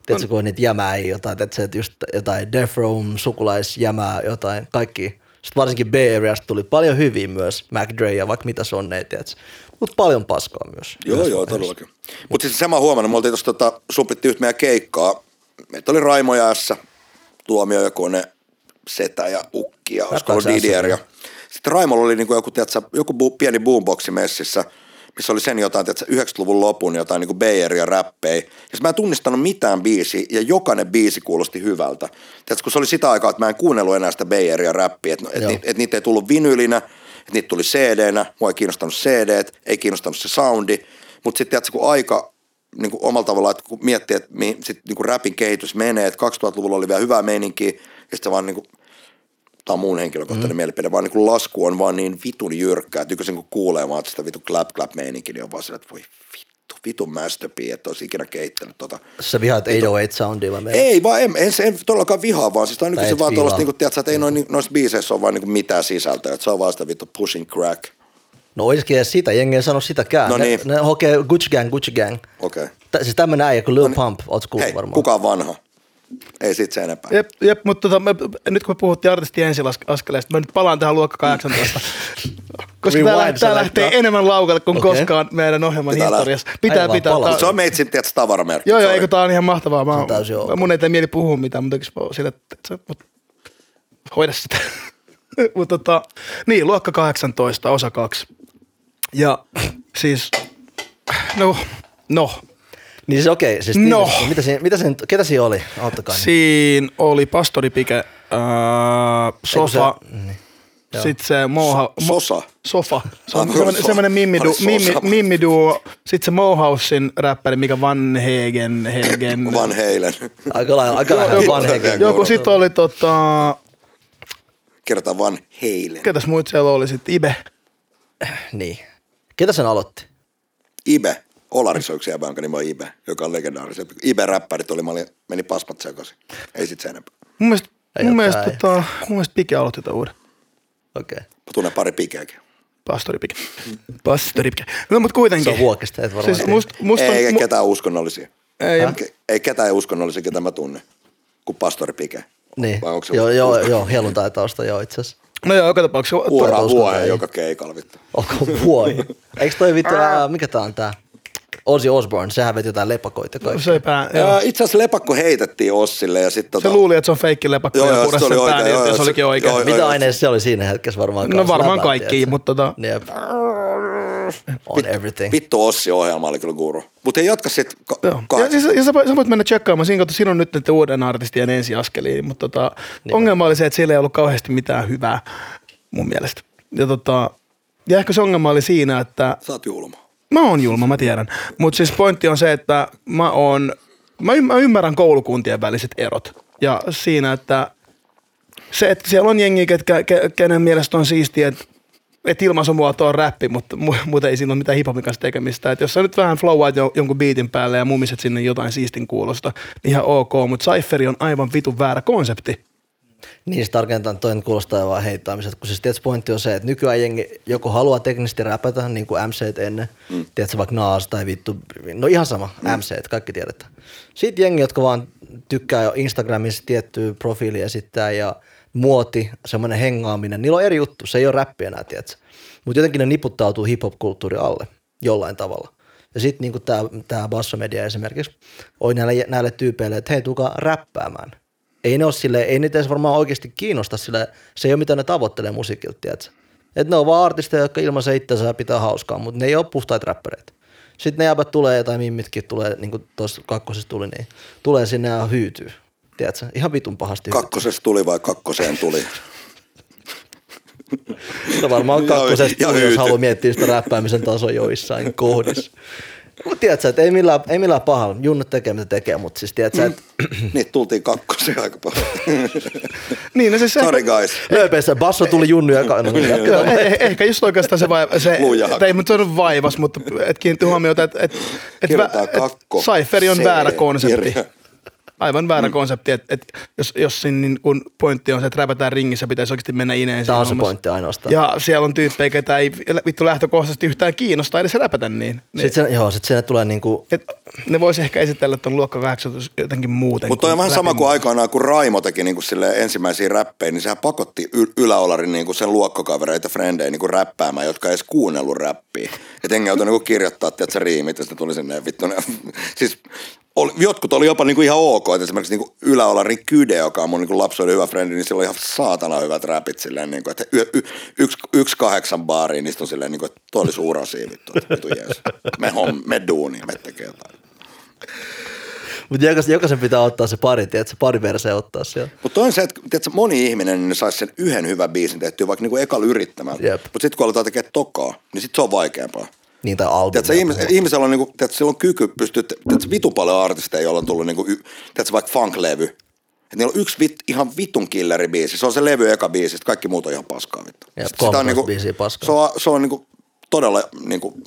Tiedätkö, kun on niitä jämää jotain, että se, että just jotain Death Row, sukulaisjämää, jotain, kaikki. Sitten varsinkin Bay Areasta tuli paljon hyviä myös, McDre ja vaikka mitä tiedätkö. Mutta paljon paskaa myös. Joo, Myös joo, vaiheessa. todellakin. Mutta siis sama huomannut, me oltiin tuossa tota, supittiin just meidän keikkaa. Meitä oli Raimo ja S, Tuomio ja Kone, Setä ja Ukki ja olisiko. Didier. Ja sitten Raimolla oli niinku joku, tiedätkö, joku bu- pieni boomboxi messissä, missä oli sen jotain, tiedätkö, 90-luvun lopun jotain niinku Bayeria räppejä. Ja mä en tunnistanut mitään biisiä ja jokainen biisi kuulosti hyvältä. Tiedätkö, kun se oli sitä aikaa, että mä en kuunnellut enää sitä Bayeria räppiä, että et, Joo. ni, et niitä ei tullut vinylinä, että niitä tuli CD-nä, mua ei kiinnostanut CD, ei kiinnostanut se soundi, mutta sitten tiedätkö, kun aika niin kuin omalla tavallaan, että kun miettii, että mihin sit, niin kuin rapin kehitys menee, että 2000-luvulla oli vielä hyvää meininkiä, ja sitten vaan niin kuin, tämä on mun henkilökohtainen mm. mielipide, vaan niin lasku on vaan niin vitun jyrkkää, että nykyisin kun kuulee vaan sitä vitun clap clap meininkiä, niin on vaan sillä, että voi vittu, vitun masterpiece, että olisi ikinä kehittänyt tota. Sä vihaat 808 soundia vai meidän? Ei vaan, en, en, en todellakaan vihaa, vaan siis tää on nykyisin vaan tuollaista, niin kuin, tiedätkö, että ei noin, noissa biiseissä ole vaan niin mitään sisältöä, että se on vaan sitä vittu pushing crack. No olisikin edes sitä, jengi ei sano sitäkään. No ne, niin. ne hokee Gucci Gang, Gucci Gang. Okei. Okay. Siis tämmönen äijä kuin Lil Pump, ootko kuullut Hei, varmaan? kuka on vanha? Ei sit se enempää. Jep, jep mutta tota, me, nyt kun me puhuttiin artistin ensiaskeleesta, mä nyt palaan tähän luokka 18. [laughs] Koska Rewind, tää, tää lähtee enemmän laukalle kuin Okei. koskaan meidän ohjelman Pitää historiassa. Pitää, Aivan, pitää. palaa. Tää- Se on meitsin, tiedätkö, tavaramerkki. Joo, joo, eikö tää on ihan mahtavaa. Mä, on täysin ok. mun ei tee mieli puhua mitään, mutta eikö mä sille, että sä, mut, hoida sitä. [laughs] mutta tota, niin, luokka 18, osa 2. Ja siis, no, no, Niin siis okei, siis No. mitä siinä, mitä siinä, ketä siinä oli? Auttakaa. siinä oli pastori Pike, ää, sofa, se- niin. Joo. sitten se moha, mo, Sosa. Sofa. Se on semmoinen, sofa. semmoinen mimmidu, mimmi, mimmiduo. Sitten se Mohausin räppäri, mikä Van Hegen, Hegen. [coughs] Van Heilen. Aika lailla, aika lailla Joku- vanhekin. Joku sit oli tota, Kerrotaan Van Heilen. ketäs muut siellä oli sitten, Ibe. Niin. Ketä sen aloitti? Ibe. Olaris on yksi jäbä, jonka nimi on Ibe, joka on legendaarisen. Ibe-räppärit oli, mä olin, meni paspat sekaisin. Ei sit se enempää. Mun mielestä, Ei mun mielestä, tota, mun mielestä Pike aloitti tämän uuden. Okei. Okay. Mä tunnen pari pikeäkin. Pastori Pike. Pastori Pike. No mut kuitenkin. Se on huokista, et varmaan. Siis must, musta, ei, ei mu- ketään uskonnollisia. Ei, Ke- ei ketään uskonnollisia, ketä mä tunnen, kuin pastori Pike. Niin. Vai onko se Joo, joo, joo, helluntai-tausta, joo itse asiassa. No joo, joka tapauksessa. Tuota vuohe joka keikalla vittu. Onko vuohi? [laughs] Eikö toi vittu, mikä tää on tää? Ozzy Osbourne, sehän veti jotain lepakoita kaikki. Se, pää, joo. Ja itse asiassa lepakko heitettiin Ossille ja sitten se tota, luuli, että se on feikki lepakko Joo, ja joo, se oli sen oikein, pään, joo, se se- olikin oikein. joo, Mitä joo. aineessa se oli siinä hetkessä varmaan? No varmaan kaikki, tiedätkö? mutta tota, Jep. On everything. vittu Ossi-ohjelma oli kyllä guru. Mutta ei jatka sit ka- Joo. Ja, siis, ja sä, voit- sä voit mennä tsekkaamaan, siinä, kautta, siinä on nyt näiden uuden artistien ensiaskeliin, mutta tota, ongelma oli se, että siellä ei ollut kauheasti mitään hyvää mun mielestä. Ja, tota, ja ehkä se ongelma oli siinä, että Sä oot julma. Mä oon julma, mä tiedän, mutta siis pointti on se, että mä oon, mä, ymmärrän koulukuntien väliset erot ja siinä, että se, että siellä on jengi, ketkä, ke, kenen mielestä on siistiä, että et ilmaisumuoto on räppi, mutta mu, mutta ei siinä ole mitään hiphopin kanssa tekemistä. Et jos sä nyt vähän flowaat jo, jonkun biitin päälle ja mumiset sinne jotain siistin kuulosta, niin ihan ok, mutta Cypheri on aivan vitun väärä konsepti. Niin se tarkentaa, toinen kuulostaa vaan heittämiset, kun siis tietysti pointti on se, että nykyään jengi joko haluaa teknisesti räpätä, niin kuin MC ennen, mm. tiedätkö vaikka Naas tai vittu, no ihan sama, mm. MC, kaikki tiedetään. Sitten jengi, jotka vaan tykkää jo Instagramissa tiettyä profiilia esittää ja muoti, semmoinen hengaaminen, niillä on eri juttu, se ei ole räppi enää, tiedätkö. Mutta jotenkin ne niputtautuu hip-hop-kulttuuri alle jollain tavalla. Ja sitten niinku tämä bassomedia esimerkiksi oli näille, näille tyypeille, että hei, tulkaa räppäämään. Ei ne ole sille, ei niitä edes varmaan oikeasti kiinnosta sille, se ei ole mitä ne tavoittelee musiikilta, tiedätkö? Et ne on vaan artisteja, jotka ilmaisen itsensä pitää hauskaa, mutta ne ei ole puhtaita räppäreitä. Sitten ne jäbät tulee, tai mimmitkin tulee, niin kuin tuossa kakkosessa tuli, niin tulee sinne ja hyytyy. Tiedätkö? Ihan vitun pahasti. Kakkosessa tuli vai kakkoseen tuli? No varmaan kakkosesta tuli, jos haluaa miettiä sitä räppäämisen tasoa joissain kohdissa. Mutta tiedätkö, että ei millään, ei millään pahalla. Junnut tekee mitä tekee, mutta siis tiedätkö, että Niitä tultiin kakkoseen aika paljon. [laughs] Niin, no siis Sorry guys. lööpeissä basso tuli junnu ja [laughs] no, Joo, eh- eh- ehkä just oikeastaan se, vai, se ei mutta se on vaivas, mutta et kiinnitti huomiota, että et, et Kirjoitetaan kakko. Cypheri on väärä konsepti. kirja. Aivan väärä mm. konsepti, että et, jos, jos siinä niin kun pointti on se, että räpätään ringissä, pitäisi oikeasti mennä ineen. Tämä on siinä se pointti ainoastaan. Ja siellä on tyyppejä, ketä ei vittu lähtökohtaisesti yhtään kiinnosta edes räpätä niin. niin Sitten se, joo, sit sinne tulee niinku, et, ne voisi ehkä esitellä tuon luokka 18 jotenkin muuten. Mutta toi on kuin vähän sama kuin aikoinaan, kun Raimo teki niinku sille ensimmäisiä räppejä, niin sehän pakotti y- yläolarin niinku sen luokkakavereita, frendejä niinku räppäämään, jotka ei edes kuunnellut räppiä. Et enkä joutunut niinku kirjoittaa, että se riimit, ja sitten tuli sinne vittu. Ne, [laughs] siis oli, jotkut oli jopa niinku ihan ok, että esimerkiksi niinku yläolarin Kyde, joka on mun niinku lapsuuden hyvä frendi, niin sillä oli ihan saatana hyvät räpit silleen, niinku, että y- y- yksi, yksi kahdeksan baariin, niin on silleen, niinku, että toi oli suurasia vittu, vittu jees. Me, homm, me duuni, me tekee jotain. mutta jokaisen, jokaisen pitää ottaa se pari, tiedätkö, se pari versee ottaa siellä. Mutta on se, että tiedätkö, moni ihminen niin saisi sen yhden hyvän biisin tehtyä vaikka niinku ekalla yrittämällä. Mutta sitten kun aletaan tekemään tokaa, niin sitten se on vaikeampaa. Niin tai albumi. Tiedätkö, ihmis, ihmisellä on, niinku, tiedätkö, sillä on kyky pystyä, tiedätkö, vitu paljon artisteja, joilla on tullut niinku, tiedätkö, vaikka funk-levy. Et niillä on yksi vit, ihan vitun killeri biisi. Se on se levy eka biisi, kaikki muut on ihan paskaa vittu. Sit sitä on 13 biisiä paskaa. Se on, se on niinku, todella niinku,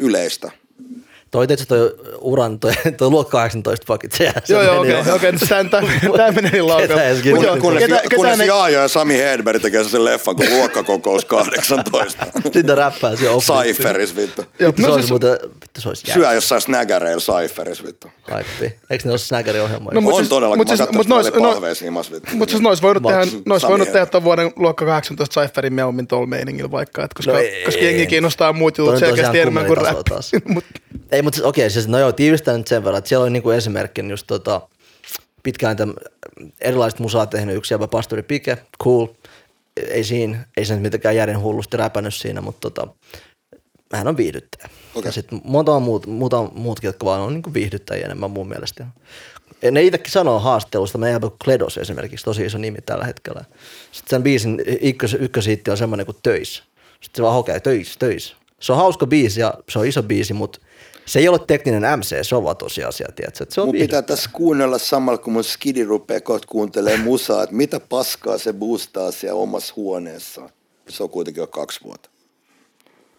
yleistä. Toi tietysti toi uran, toi, toi luokka 18 pakit, se, se Joo, joo, meni okei, jo. okei, tämä menee niin laukalle. Ketä Mut Kunnes, ketä- ketä kunnes ne- Jaaja ja Sami Hedberg tekee sen leffan kuin luokkakokous 18. Sitten räppää siellä oppiin. Cypheris vittu. Joo, Vittu, se no olisi siis- muuten, vittu se olisi Syö jossain snägäreillä Cypheris vittu. Haippi. Eikö ne ole snägäri ohjelmoja? No, mut on siis- todellakin. mut Mä siis- katsoin, mut että nois- oli no- palveessa himas vittu. Mutta siis nois voinut tehdä, nois voinut tehdä ton vuoden luokka 18 Cypherin mieluummin tuolla meiningillä vaikka, et koska, No no koska jengi kiinnostaa muut jutut on selkeästi enemmän kuin räppi. [laughs] Mut Ei, mutta siis, okei, siis no joo, tiivistän nyt sen verran, että siellä oli niinku esimerkkinä just tota, pitkään tämän erilaiset musaa tehnyt yksi jäbä Pastori Pike, cool. Ei siinä, ei se nyt mitenkään järjen hullusti räpännyt siinä, mutta tota, hän on viihdyttäjä. Okay. Ja sitten muutama muut, muutama muutkin, jotka vaan on niinku viihdyttäjiä enemmän mun mielestä. Ja Ne itsekin sanoo haastattelusta, meidän jäbä Kledos esimerkiksi, tosi iso nimi tällä hetkellä. Sitten sen biisin ykkös, ykkösiitti on semmoinen kuin Töis. Sitten se vaan hokee, töis, töis. Se on hauska biisi ja se on iso biisi, mutta se ei ole tekninen MC, se on vaan tosiasia, tiedätkö? Se on Mun pitää viihdyttävä. tässä kuunnella samalla, kun mun skidi rupeaa kohta kuuntelee musaa, että mitä paskaa se boostaa siellä omassa huoneessaan. Se on kuitenkin jo kaksi vuotta.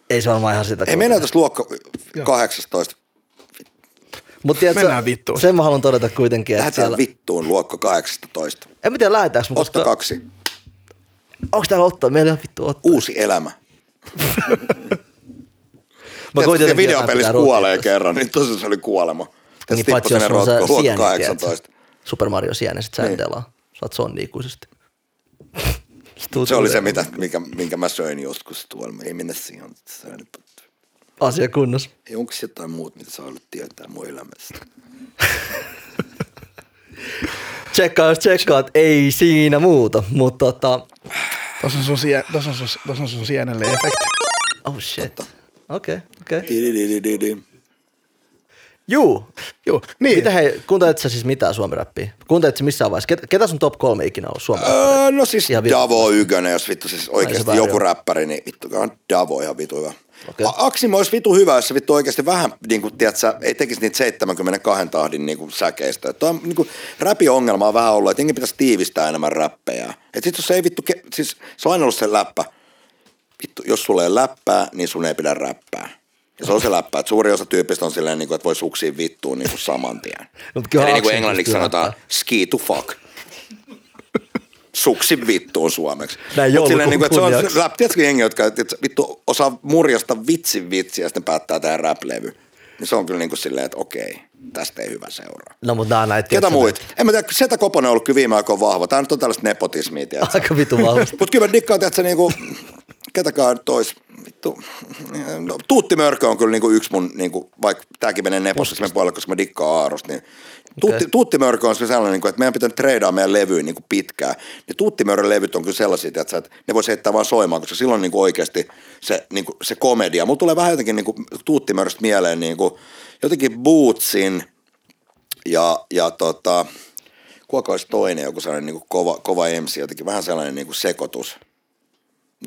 Ei se varmaan ihan sitä. Ei mennään tässä luokka 18. Mutta tiedätkö, Mennään vittuun. sen mä haluan todeta kuitenkin, että Lähdetään siellä... vittuun luokka 18. En mä tiedä, lähdetäänkö, mutta Otta kaksi. onko täällä ottaa? Meillä ei ole vittu ottaa. Uusi elämä. [laughs] Mä koitin se jotenkin videopelissä kuolee kerran, niin tosiaan se oli kuolema. Tässä Niin paitsi jos on se sieni, 18. tiedätkö? Super Mario sieni, sit sä Niin. delaa. Saat sonni ikuisesti. [laughs] Se oli se, mitä, minkä, minkä mä söin joskus tuolla. Ei mennä siihen. Asia kunnossa. Ei, onko jotain muuta, mitä sä haluat tietää mun elämästä? [laughs] Tsekkaa, jos tsekkaat, ei siinä muuta. Mutta tota, Tuossa on sun, sie, tossa on sun, tossa on sun sienelle efekti. oh shit. Okei, okei. Di-di-di-di-di. Juu. Joo, niin. Mitä hei, kuuntelit sä siis mitään suomi-räppiä? Kuuntelit sä missään vaiheessa? Ketä, ketä sun top kolme ikinä ollut suomi Öö, no siis Ihan. Davo Ykönen, jos vittu siis oikeasti väärin joku on. räppäri, niin vittu on Davo ihan vitu hyvä. Okei. Okay. Aksimo olisi vitu hyvä, jos se vittu oikeasti vähän, niin kuin, tiedätkö, ei tekisi niitä 72 tahdin niin kuin, säkeistä. Tuo on, niin kuin, räpi ongelma on vähän ollut, että jengi pitäisi tiivistää enemmän räppejä. Et sit jos se ei vittu, ke- siis se on aina ollut se läppä. Vittu, jos sulla ei läppää, niin sun ei pidä räppää. Ja se on se läppä, että suuri osa tyypistä on silleen, niin kuin, että voi suksia vittuun niin kuin saman tien. Kyllä Eli niin kuin englanniksi sanotaan ski to fuck. Suksi vittuun suomeksi. Näin Mut silleen joulukuun niinku, että se on kunniaksi. rap, tiedätkö jengi, jotka että vittu osaa murjasta vitsin vitsiä ja sitten päättää tehdä rap-levy. Niin se on kyllä niin kuin silleen, että okei, tästä ei hyvä seuraa. No mutta on näitä. Ketä muut? En mä tiedä, Setä Koponen on ollut kyllä viime aikoina vahva. Tää nyt on tällaista nepotismia, tiedätkö? Aika vitu vahvasti. Mutta kyllä mä dikkaan, tiedätkö, niinku, ketäkään tois, vittu, no, Tuutti Mörkö on kyllä niinku yksi mun, niinku, vaikka tääkin menee nepotismin puolelle, koska mä dikkaan Aarosta, niin Tuutti, Okei. Tuutti Mörkö on sellainen, niinku, että meidän pitää treidaa meidän levyyn niinku pitkään. Niin Tuutti Mörkön levyt on kyllä sellaisia, että ne voisi heittää vaan soimaan, koska silloin niinku oikeasti se, niinku, se komedia. Mulla tulee vähän jotenkin niinku, Tuutti Mörköstä mieleen niinku, jotenkin Bootsin ja, ja tota, kuka olisi toinen joku sellainen niin kova, kova MC, jotenkin vähän sellainen niin sekoitus.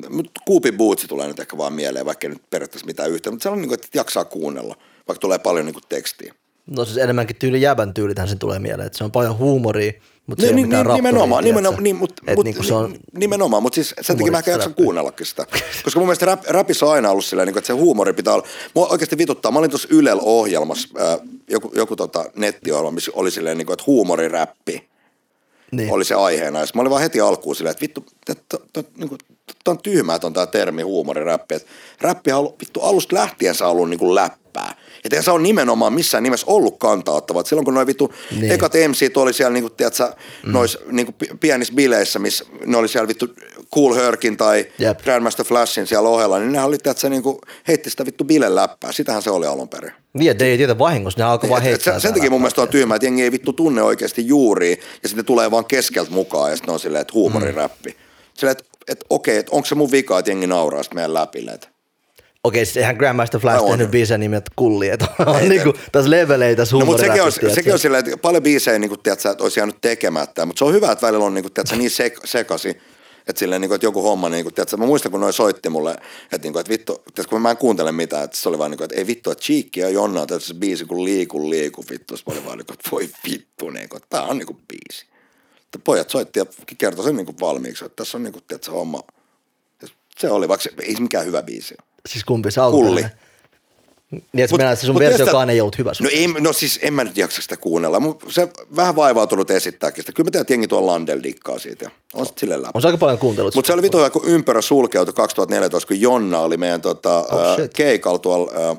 Mutta Kuupi Bootsi tulee nyt ehkä vaan mieleen, vaikka ei nyt periaatteessa mitään yhtä, mutta sellainen, niin kuin, että jaksaa kuunnella, vaikka tulee paljon niin kuin tekstiä. No siis enemmänkin tyyli jäbän tyylithän sen tulee mieleen, että se on paljon huumoria, mutta se ei ole Niin, mitään niin, nimenomaan, rappuria, nimenomaan, niin, Et mut, niinku se on, nimenomaan, mutta siis sen takia mä ehkä jaksan kuunnellakin sitä. Koska mun mielestä rap, rapissa on aina ollut silleen, niin kuin, että se huumori pitää olla, mua oikeasti vituttaa, mä olin tuossa Ylel ohjelmassa, äh, joku, joku tota nettiohjelma, missä oli silleen, niin kuin, että huumoriräppi Niin. oli se aiheena. Ja mä olin vaan heti alkuun silleen, että vittu, tämä niinku, on tyhmää ton tää termi huumoriräppi. Et räppi on ollut, vittu alusta lähtien on ollut niinku läppää. Et eihän se on nimenomaan missään nimessä ollut kantauttava. Et silloin kun noin vittu Niin. ekat MC oli siellä niinku, tiedätkö, mm. nois niinku pi- pienissä bileissä, missä ne oli siellä vittu Cool Herkin tai Jep. Grandmaster Flashin siellä ohella, niin ne oli, tiedätkö, niinku, heitti sitä vittu bileläppää. Sitähän se oli alun perin. Niin, että ei tiedä vahingossa, ne alkoi vaan Et, et heittää. sen, sen takia mun mielestä on tyhmää, että jengi ei vittu tunne oikeasti juuria ja sitten tulee vaan keskeltä mukaan ja sitten on silleen, että huumoriräppi. Silleen, että et, okei, että onko se mun vika, että jengi nauraa sitten meidän läpille. Et, Okei, siis eihän Grandmaster Flash On. tehnyt biisejä nimeltä Kulli, että [laughs] on niinku, tässä leveleitä tässä no, mutta sekin on, sekin on silleen, että paljon biisejä niin kuin, tiedätkö, että olisi jäänyt tekemättä, mutta se on hyvä, että välillä on niin, kuin, tiedätkö, niin sek, sekasi, että, silleen, niin kuin, että joku homma, niin kuin, tiedätkö, mä muistan, kun noi soitti mulle, että, niin kuin, että vittu, tiedätkö, kun mä en kuuntele mitään, että se oli vaan niin kuin, että ei vittu, että Cheekki ja Jonna on tässä biisi kuin liiku, liiku, vittu, se oli vaan niin kuin, että voi vittu, niin kuin, että tää on niin kuin biisi. Että pojat soitti ja kertoi sen niin kuin valmiiksi, että tässä on niin kuin, tiedätkö, homma. Se oli, vaikka se ei se mikään hyvä biisi. ole. Siis kumpi alkuperäinen? Kulli. Niin, että Mut- mennään, että se sun versiokaan ei ollut hyvä sun. No, ei, no siis en mä nyt jaksa sitä kuunnella, mutta se vähän vaivautunut esittääkin sitä. Kyllä mä tiedän, että jengi tuolla Landel dikkaa siitä on sitten silleen läpi. On se aika paljon kuuntelut. Mutta se oli vitu, kun ympärä sulkeutui 2014, kun Jonna oli meidän tota, Oh, shit. keikalla tuolla äh,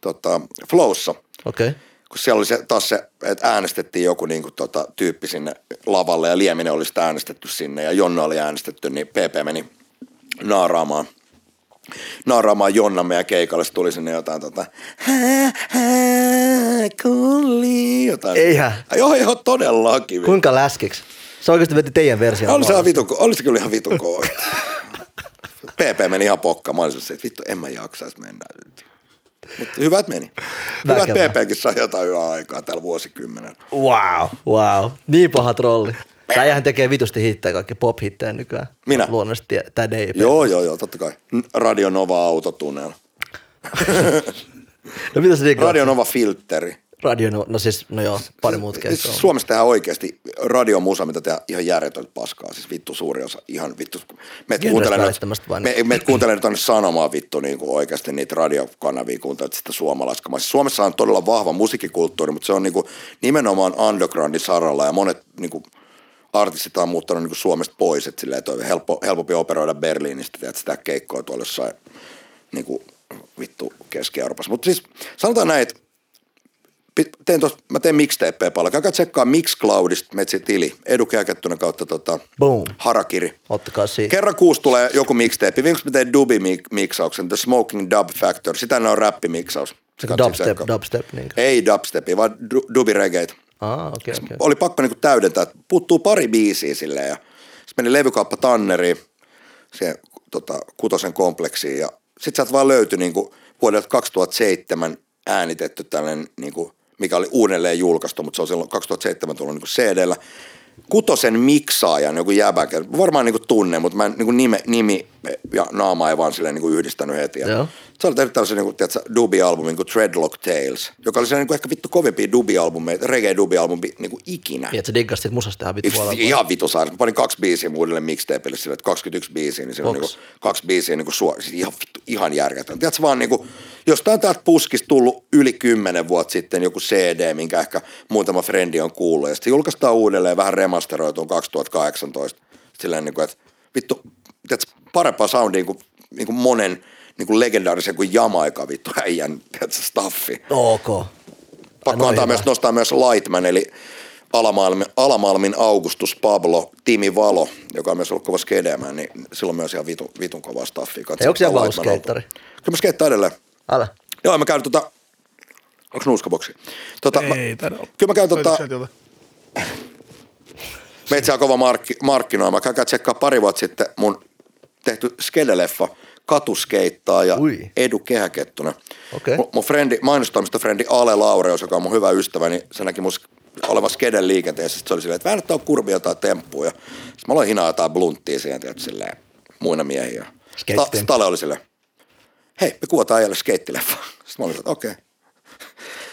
tota, Flowssa. Okei. Okay. Kun siellä oli se, taas se, että äänestettiin joku niinku, tota, tyyppi sinne lavalle ja Lieminen oli sitä äänestetty sinne ja Jonna oli äänestetty, niin PP meni naaraamaan naaraamaan Jonna meidän keikalle, se tuli sinne jotain tota, hää, hää, kulli, jotain. Eihän. Joo, joo, todellakin. Kuinka läskiksi? Se oikeasti veti teidän version. Oli se, ihan vitun, oli se kyllä ihan vitun kova. PP meni ihan pokka. Mä olisin se, että vittu, en mä jaksaisi mennä. Mutta hyvät meni. Hyvät. PPkin sai jotain hyvää aikaa tällä vuosikymmenellä. Wow. Wow. Niin paha trolli. Tää jähän tekee vitusti hittejä, kaikki pop-hittejä nykyään. Minä? Luonnollisesti, tää DP. Joo, joo, joo, totta kai. Radio Nova autotunnel. [laughs] No mitä se niinku? Radio Nova filteri. Radio, no, no siis, no joo, pari muut Siis keikkaa. on. Suomessa tehdään oikeasti radiomusa, mitä tehdään ihan järjetöntä paskaa. Siis vittu suuri osa, ihan vittu. Kuuntelee, välittämästä vain. me, meet kuuntelee nyt aina sanomaan vittu niin kuin oikeasti niitä radiokanavia, kuuntelet sitä suomalaiskamaa. Siis Suomessa on todella vahva musiikkikulttuuri, mutta se on niin kuin nimenomaan undergroundin saralla ja monet niin kuin artistit on muuttanut niin Suomesta pois, että silleen, että on helppo, helpompi operoida Berliinistä, että sitä keikkoa tuolla jossain niin kuin, vittu Keski-Euroopassa. Mutta siis sanotaan näin, että tein tos, mä teen mixtapeja paljon. Käykää tsekkaa Mixcloudista metsi tili. Edu Kääkettynä kautta tota, Boom. Harakiri. Ottakaa siitä. Kerran kuusi tulee joku mixtape. Viimeksi mä tein dubi-miksauksen, The Smoking Dub Factor. Sitä on räppimiksaus. Dubstep, dubstep. Niin. Ei dubstepi, vaan du- dubi-regeitä. Ah, okei, okei. Oli pakko niinku täydentää, että puuttuu pari biisiä silleen. Ja sitten meni levykauppa Tanneriin, siihen tota, kutosen kompleksiin. Ja sitten sieltä vaan löytyi niinku vuodelta 2007 äänitetty tällainen, niinku, mikä oli uudelleen julkaistu, mutta se on silloin 2007 tullut niinku CD-llä. Kutosen miksaajan joku jäbä, varmaan niinku tunne, mutta mä en, niinku nime, nimi ja naama ei vaan silleen niinku yhdistänyt heti. Ja Joo. Se oli tehnyt tällaisen tiedätkö, dubi-albumin kuin Treadlock Tales, joka oli sellainen niinku ehkä vittu kovimpia dubi-albumeita, reggae-dubi-albumi niinku ikinä. Niin, että sä diggasit sit musasta ihan vittu puolella. ihan vitu sairaan. Mä panin kaksi biisiä muudelle mixtapeille sille, että 21 biisiä, niin siinä on Onks? niinku kaksi biisiä niinku suor... siis ihan, vittu, ihan järjetön. Tiedätkö vaan niinku, jostain täältä puskista tullut yli kymmenen vuotta sitten joku CD, minkä ehkä muutama frendi on kuullut, ja sitten julkaistaan uudelleen vähän remasteroituun 2018. Silleen niinku, että vittu, tiedätkö, parempaa soundia kuin, niinku monen niinku legendaarisen kuin Jamaika vittu äijän, tiedätkö, staffi. Ok. Pakko Noin antaa myös, nostaa myös Lightman, eli Alamalmin, Alamalmin Augustus Pablo, Timi Valo, joka on myös ollut kova skedemään, niin silloin myös ihan vitun, vitun kovaa staffia. Ei, onko siellä vauskeittari? album. Kyllä mä skeittaan edelleen. Älä. Joo, mä käyn tota, onks nuuskaboksi? Tota, mä, Ei, olla. kyllä mä käyn tota? [laughs] Meitsä on kova markki, markkinoima. Käykää tsekkaa pari vuotta sitten mun tehty skedeleffa Katuskeittaa ja Ui. Edu Kehäkettunen. Okei. Mun, mun frendi, mainostoimistofrendi Ale Laureus, joka on mun hyvä ystävä, niin se näki mun olevan skeden liikenteessä. Sitten se oli silleen, että väännettä on kurvia tai temppuja. Sitten mä aloin hinaa jotain blunttia siihen, tietysti silleen muina miehiä. Skeittitemppu. Sitten Ale oli silleen, hei, me kuvataan äijälle skeittileffa. Sitten mä olin, että okei. Okay.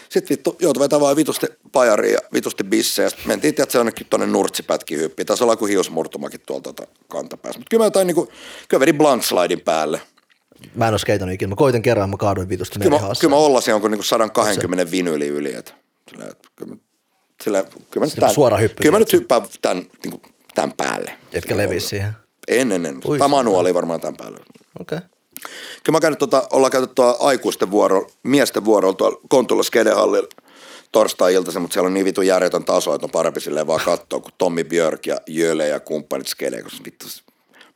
Sitten vittu, joutui vetämään vaan vitusti pajaria ja vitusti bissejä. Sitten mentiin, että se jonnekin tuonne nurtsipätkiin hyppiin. Taisi olla joku hiusmurtumakin tuolta tota kantapäässä. Mutta kyllä mä jotain niinku, kyllä vedin blunt slidein päälle. Mä en oo skeitannut ikinä. Mä koitin kerran, mä kaaduin vitusti Kyllä mä, merihassa. kyllä mä ollasin jonkun niinku 120 vinyli yli. Et Silleen, että kyllä, silleen, kyllä, mä, Se tämän, suora hyppy, kyllä mä nyt hyppään tämän, niin kuin, tämän päälle. Etkä levisi siihen. En, en, en. Tämä manuaali varmaan tämän päälle. Okei. Okay. Kyllä mä käynyt, tota, ollaan käyty tuo aikuisten vuoro, miesten vuorolla tuolla Kontulla Skedehallilla torstai-iltaisin, mutta siellä on niin vitun järjetön taso, että on parempi silleen vaan katsoa, kun Tommi Björk ja Jöle ja kumppanit Skede, kun vittu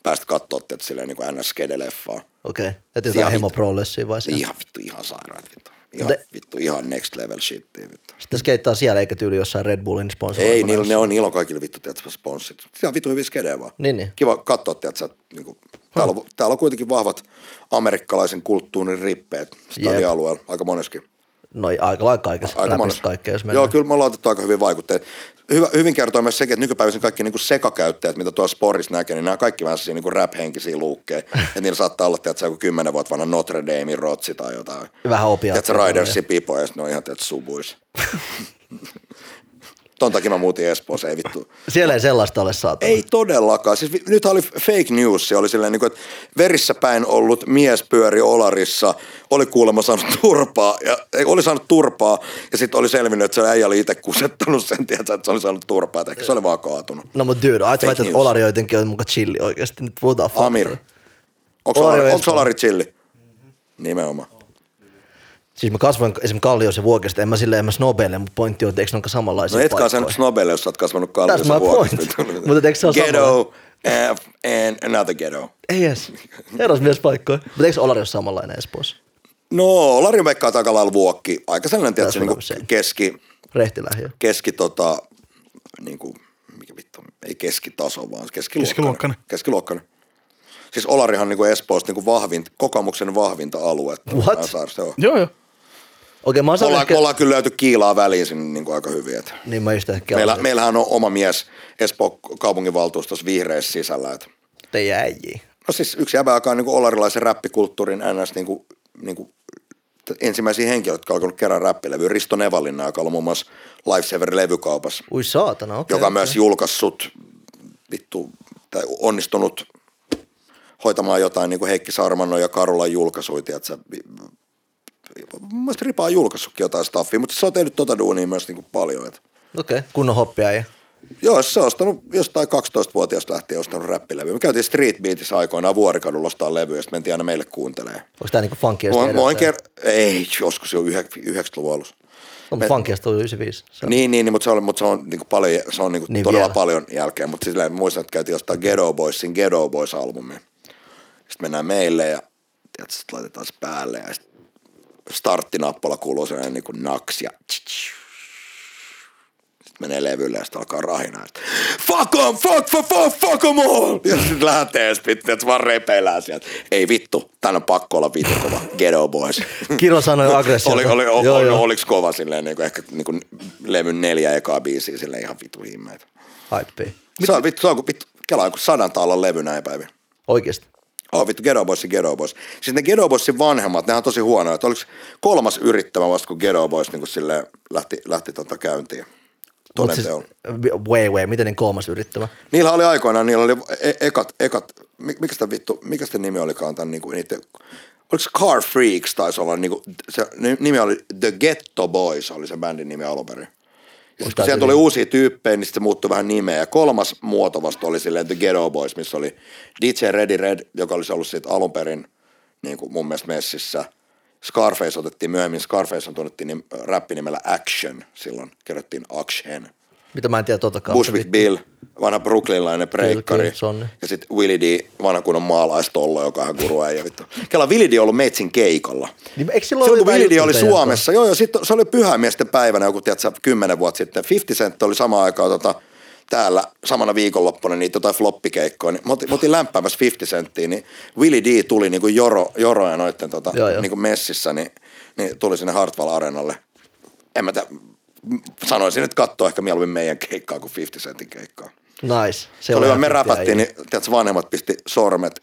päästä katsoa, että silleen niin kuin ns. Skede-leffaa. Okei. Okay. Et Ihan jotain vittu. hemo prolessia vai siellä? Ihan vittu, ihan sairaat vittu. Ihan, Mutta- vittu, ihan next level shittiä vittu. Sitten skeittaa siellä eikä tyyli jossain Red Bullin sponsoroimana. Ei, niillä, ne on, niillä on kaikilla vittu, tiedätkö, sponssit. Siellä on vittu hyvin skedeä vaan. Niin, niin. Kiva katsoa, tiedätkö, niin kuin, täällä, on, täällä on kuitenkin vahvat amerikkalaisen kulttuurin rippeet stadialueella, aika moneskin. No aika lailla kaikessa. Aika kaikkea, jos mennään. Joo, kyllä me ollaan otettu aika hyvin vaikutteet. Hyvä, hyvin kertoo myös sekin, että nykypäiväisen kaikki niin sekakäyttäjät, mitä tuolla Sporissa näkee, niin nämä on kaikki vähän sellaisia niin rap-henkisiä luukkeja. [laughs] että niillä saattaa olla, tiedätkö, joku kymmenen vuotta vanha Notre Damein rotsi tai jotain. Vähän opiaatteja. Tiedätkö, Ridersin pipo ja sitten ne on ihan, tiedätkö, subuis. [laughs] Ton takia mä muutin Espooseen, ei vittu. Siellä ei sellaista ole saatu. Ei todellakaan. Siis nyt oli fake news. Se oli silleen, niin kuin, että verissä päin ollut mies pyöri Olarissa, oli kuulemma saanut turpaa, ja, ei, oli saanut turpaa, ja sitten oli selvinnyt, että se äijä oli itse kusettanut sen, [laughs] tiedätkö, että se oli saanut turpaa, että ehkä se oli vaan kaatunut. No mut dude, ajat Fake väität, että. Olari jotenkin on muka chilli oikeesti. Nyt puhutaan. Amir. Onko Olari Olari. Olari chilli? Nimenomaan. Siis mä kasvoin esimerkiksi Kalliossa ja Vuokesta, en mä silleen, en mä snobeille, mutta pointti on, että eikö ne samanlaisia No etkä sen Snobelle, jos sä oot kasvanut That's kalliossa my vuokista. [laughs] Mutta eikö se ole Ghetto and, and another ghetto. Ei edes. Eros mies paikkoja. Mutta eikö Olari ole samanlainen Espoossa? No, Lari Veikka on aika lailla vuokki. Aika sellainen, tiedätkö, That's niin saying. keski, Rehtilähiö. keski tota, niin kuin, mikä vittu, ei keskitaso, vaan keskiluokkainen. Keskiluokkainen. Keskiluokkainen. Siis Olarihan on niin kuin Espoosta niin kuin vahvin, kokoomuksen vahvinta aluetta. What? Joo. Joo, joo. Okei, mä Ollaan, ehkä... ollaan kyllä löyty kiilaa väliin sinne niin kuin aika hyvin. Että. Niin mä just ehkä Meillä, Meillä... meillähän on oma mies Espoo kaupunginvaltuustossa vihreissä sisällä. Että. Teidän äijiä. No siis yksi jäbä, joka on niin kuin olarilaisen räppikulttuurin ns. Niin kuin, niin kuin, ensimmäisiä henkilöitä, jotka on alkanut kerran räppilevyä. Risto Nevalinna, joka on muun muassa Lifesaver levykaupassa. Ui saatana, okei. joka okei. myös julkaissut, vittu, tai onnistunut hoitamaan jotain niin kuin Heikki Sarmannon ja Karolan julkaisuja, tiedätkö, Mun mielestä Ripa on julkaissutkin jotain staffia, mutta se on tehnyt tota duunia myös niin kuin paljon. Et. Okei, okay. kunnon hoppia ja Joo, se on ostanut jostain 12-vuotiaasta lähtien ostanut räppilevyä. Me käytiin Street Beatissä aikoinaan vuorikadulla ostaa levyä, ja sitten mentiin aina meille kuuntelee. onko tää niinku funkia Moi, moi ker- ei, joskus jo 90-luvun alussa. No, mutta funkiasta tuli 95. Se on. Niin, niin, niin, mutta se on, mutta se on niin paljon, se on niin Niin niin todella vielä. paljon jälkeen, mutta silleen muistan, että käytiin jostain Ghetto Boysin Ghetto Boys-albumia. Sitten mennään meille ja tiedätkö, sit laitetaan se päälle ja sitten starttinappula kuuluu sellainen niin kuin naks ja sitten menee levylle ja sitten alkaa rahina. Että, fuck em, fuck, fuck, fuck, fuck em all! Ja sitten lähtee sitten että vaan repeillään sieltä. Ei vittu, tän on pakko olla vittu kova. Ghetto Boys. [laughs] Kiro sanoi aggressiota. Oli, oli, oli, joo, oli, joo. oliks kova silleen, niin kuin ehkä niin kuin levyn neljä ekaa biisiä silleen ihan vitu himmeitä. Hype. Se on vittu, se on kuin vittu, kelaa joku sadan taalan levy näin päivin. Oikeesti. Oh vittu, Ghetto Boys ja Ghetto Boys. Siis ne Ghetto Boysin vanhemmat, ne on tosi huonoja. Että oliko kolmas yrittämä vasta, kun Ghetto Boys niin silleen lähti, lähti tota käyntiin. Siis, way, way, miten niin kolmas yrittämä? Niillä oli aikoinaan, niillä oli e- ekat, ekat mi- mikä sitä vittu, mikä sitä nimi olikaan tämän niinku niiden, oliko se Car Freaks taisi olla, niinku, se ni- nimi oli The Ghetto Boys, oli se bändin nimi alun perin. Sitten kun sieltä tuli uusia tyyppejä, niin sitten se muuttui vähän nimeä. Ja kolmas muoto vasta oli silleen The Ghetto Boys, missä oli DJ Ready Red, joka olisi ollut siitä alun perin niin kuin mun mielestä messissä. Scarface otettiin myöhemmin, Scarface on tunnettiin nim, räppinimellä Action, silloin kirjoittiin Action. Mitä mä en tiedä tota kautta. Bushwick Bill, vanha kyllä, Sonni. ja sitten Willie D, vanha kunnon maalaistollo, joka on ihan guru äijä vittu. Kela Willie D on ollut meitsin keikalla. Niin, eikö silloin Silloin kun Willie D oli Suomessa, joo, joo, sitten se oli pyhämiesten päivänä joku, tiedätkö, kymmenen vuotta sitten. 50 Cent oli sama aikaa tota, täällä samana viikonloppuna niitä jotain floppikeikkoja, niin mä otin, mä otin lämpäämässä 50 senttiä, niin Willie D tuli niinku Joro, Joro ja noitten tota, Joo, joo. niinku messissä, niin, niin, tuli sinne Hartwall Areenalle. En mä tiedä, sanoisin, että katsoo ehkä mieluummin meidän keikkaa kuin 50 Centin keikkaa. Nice. Se oli me räpättiin, niin tiedätkö, vanhemmat pisti sormet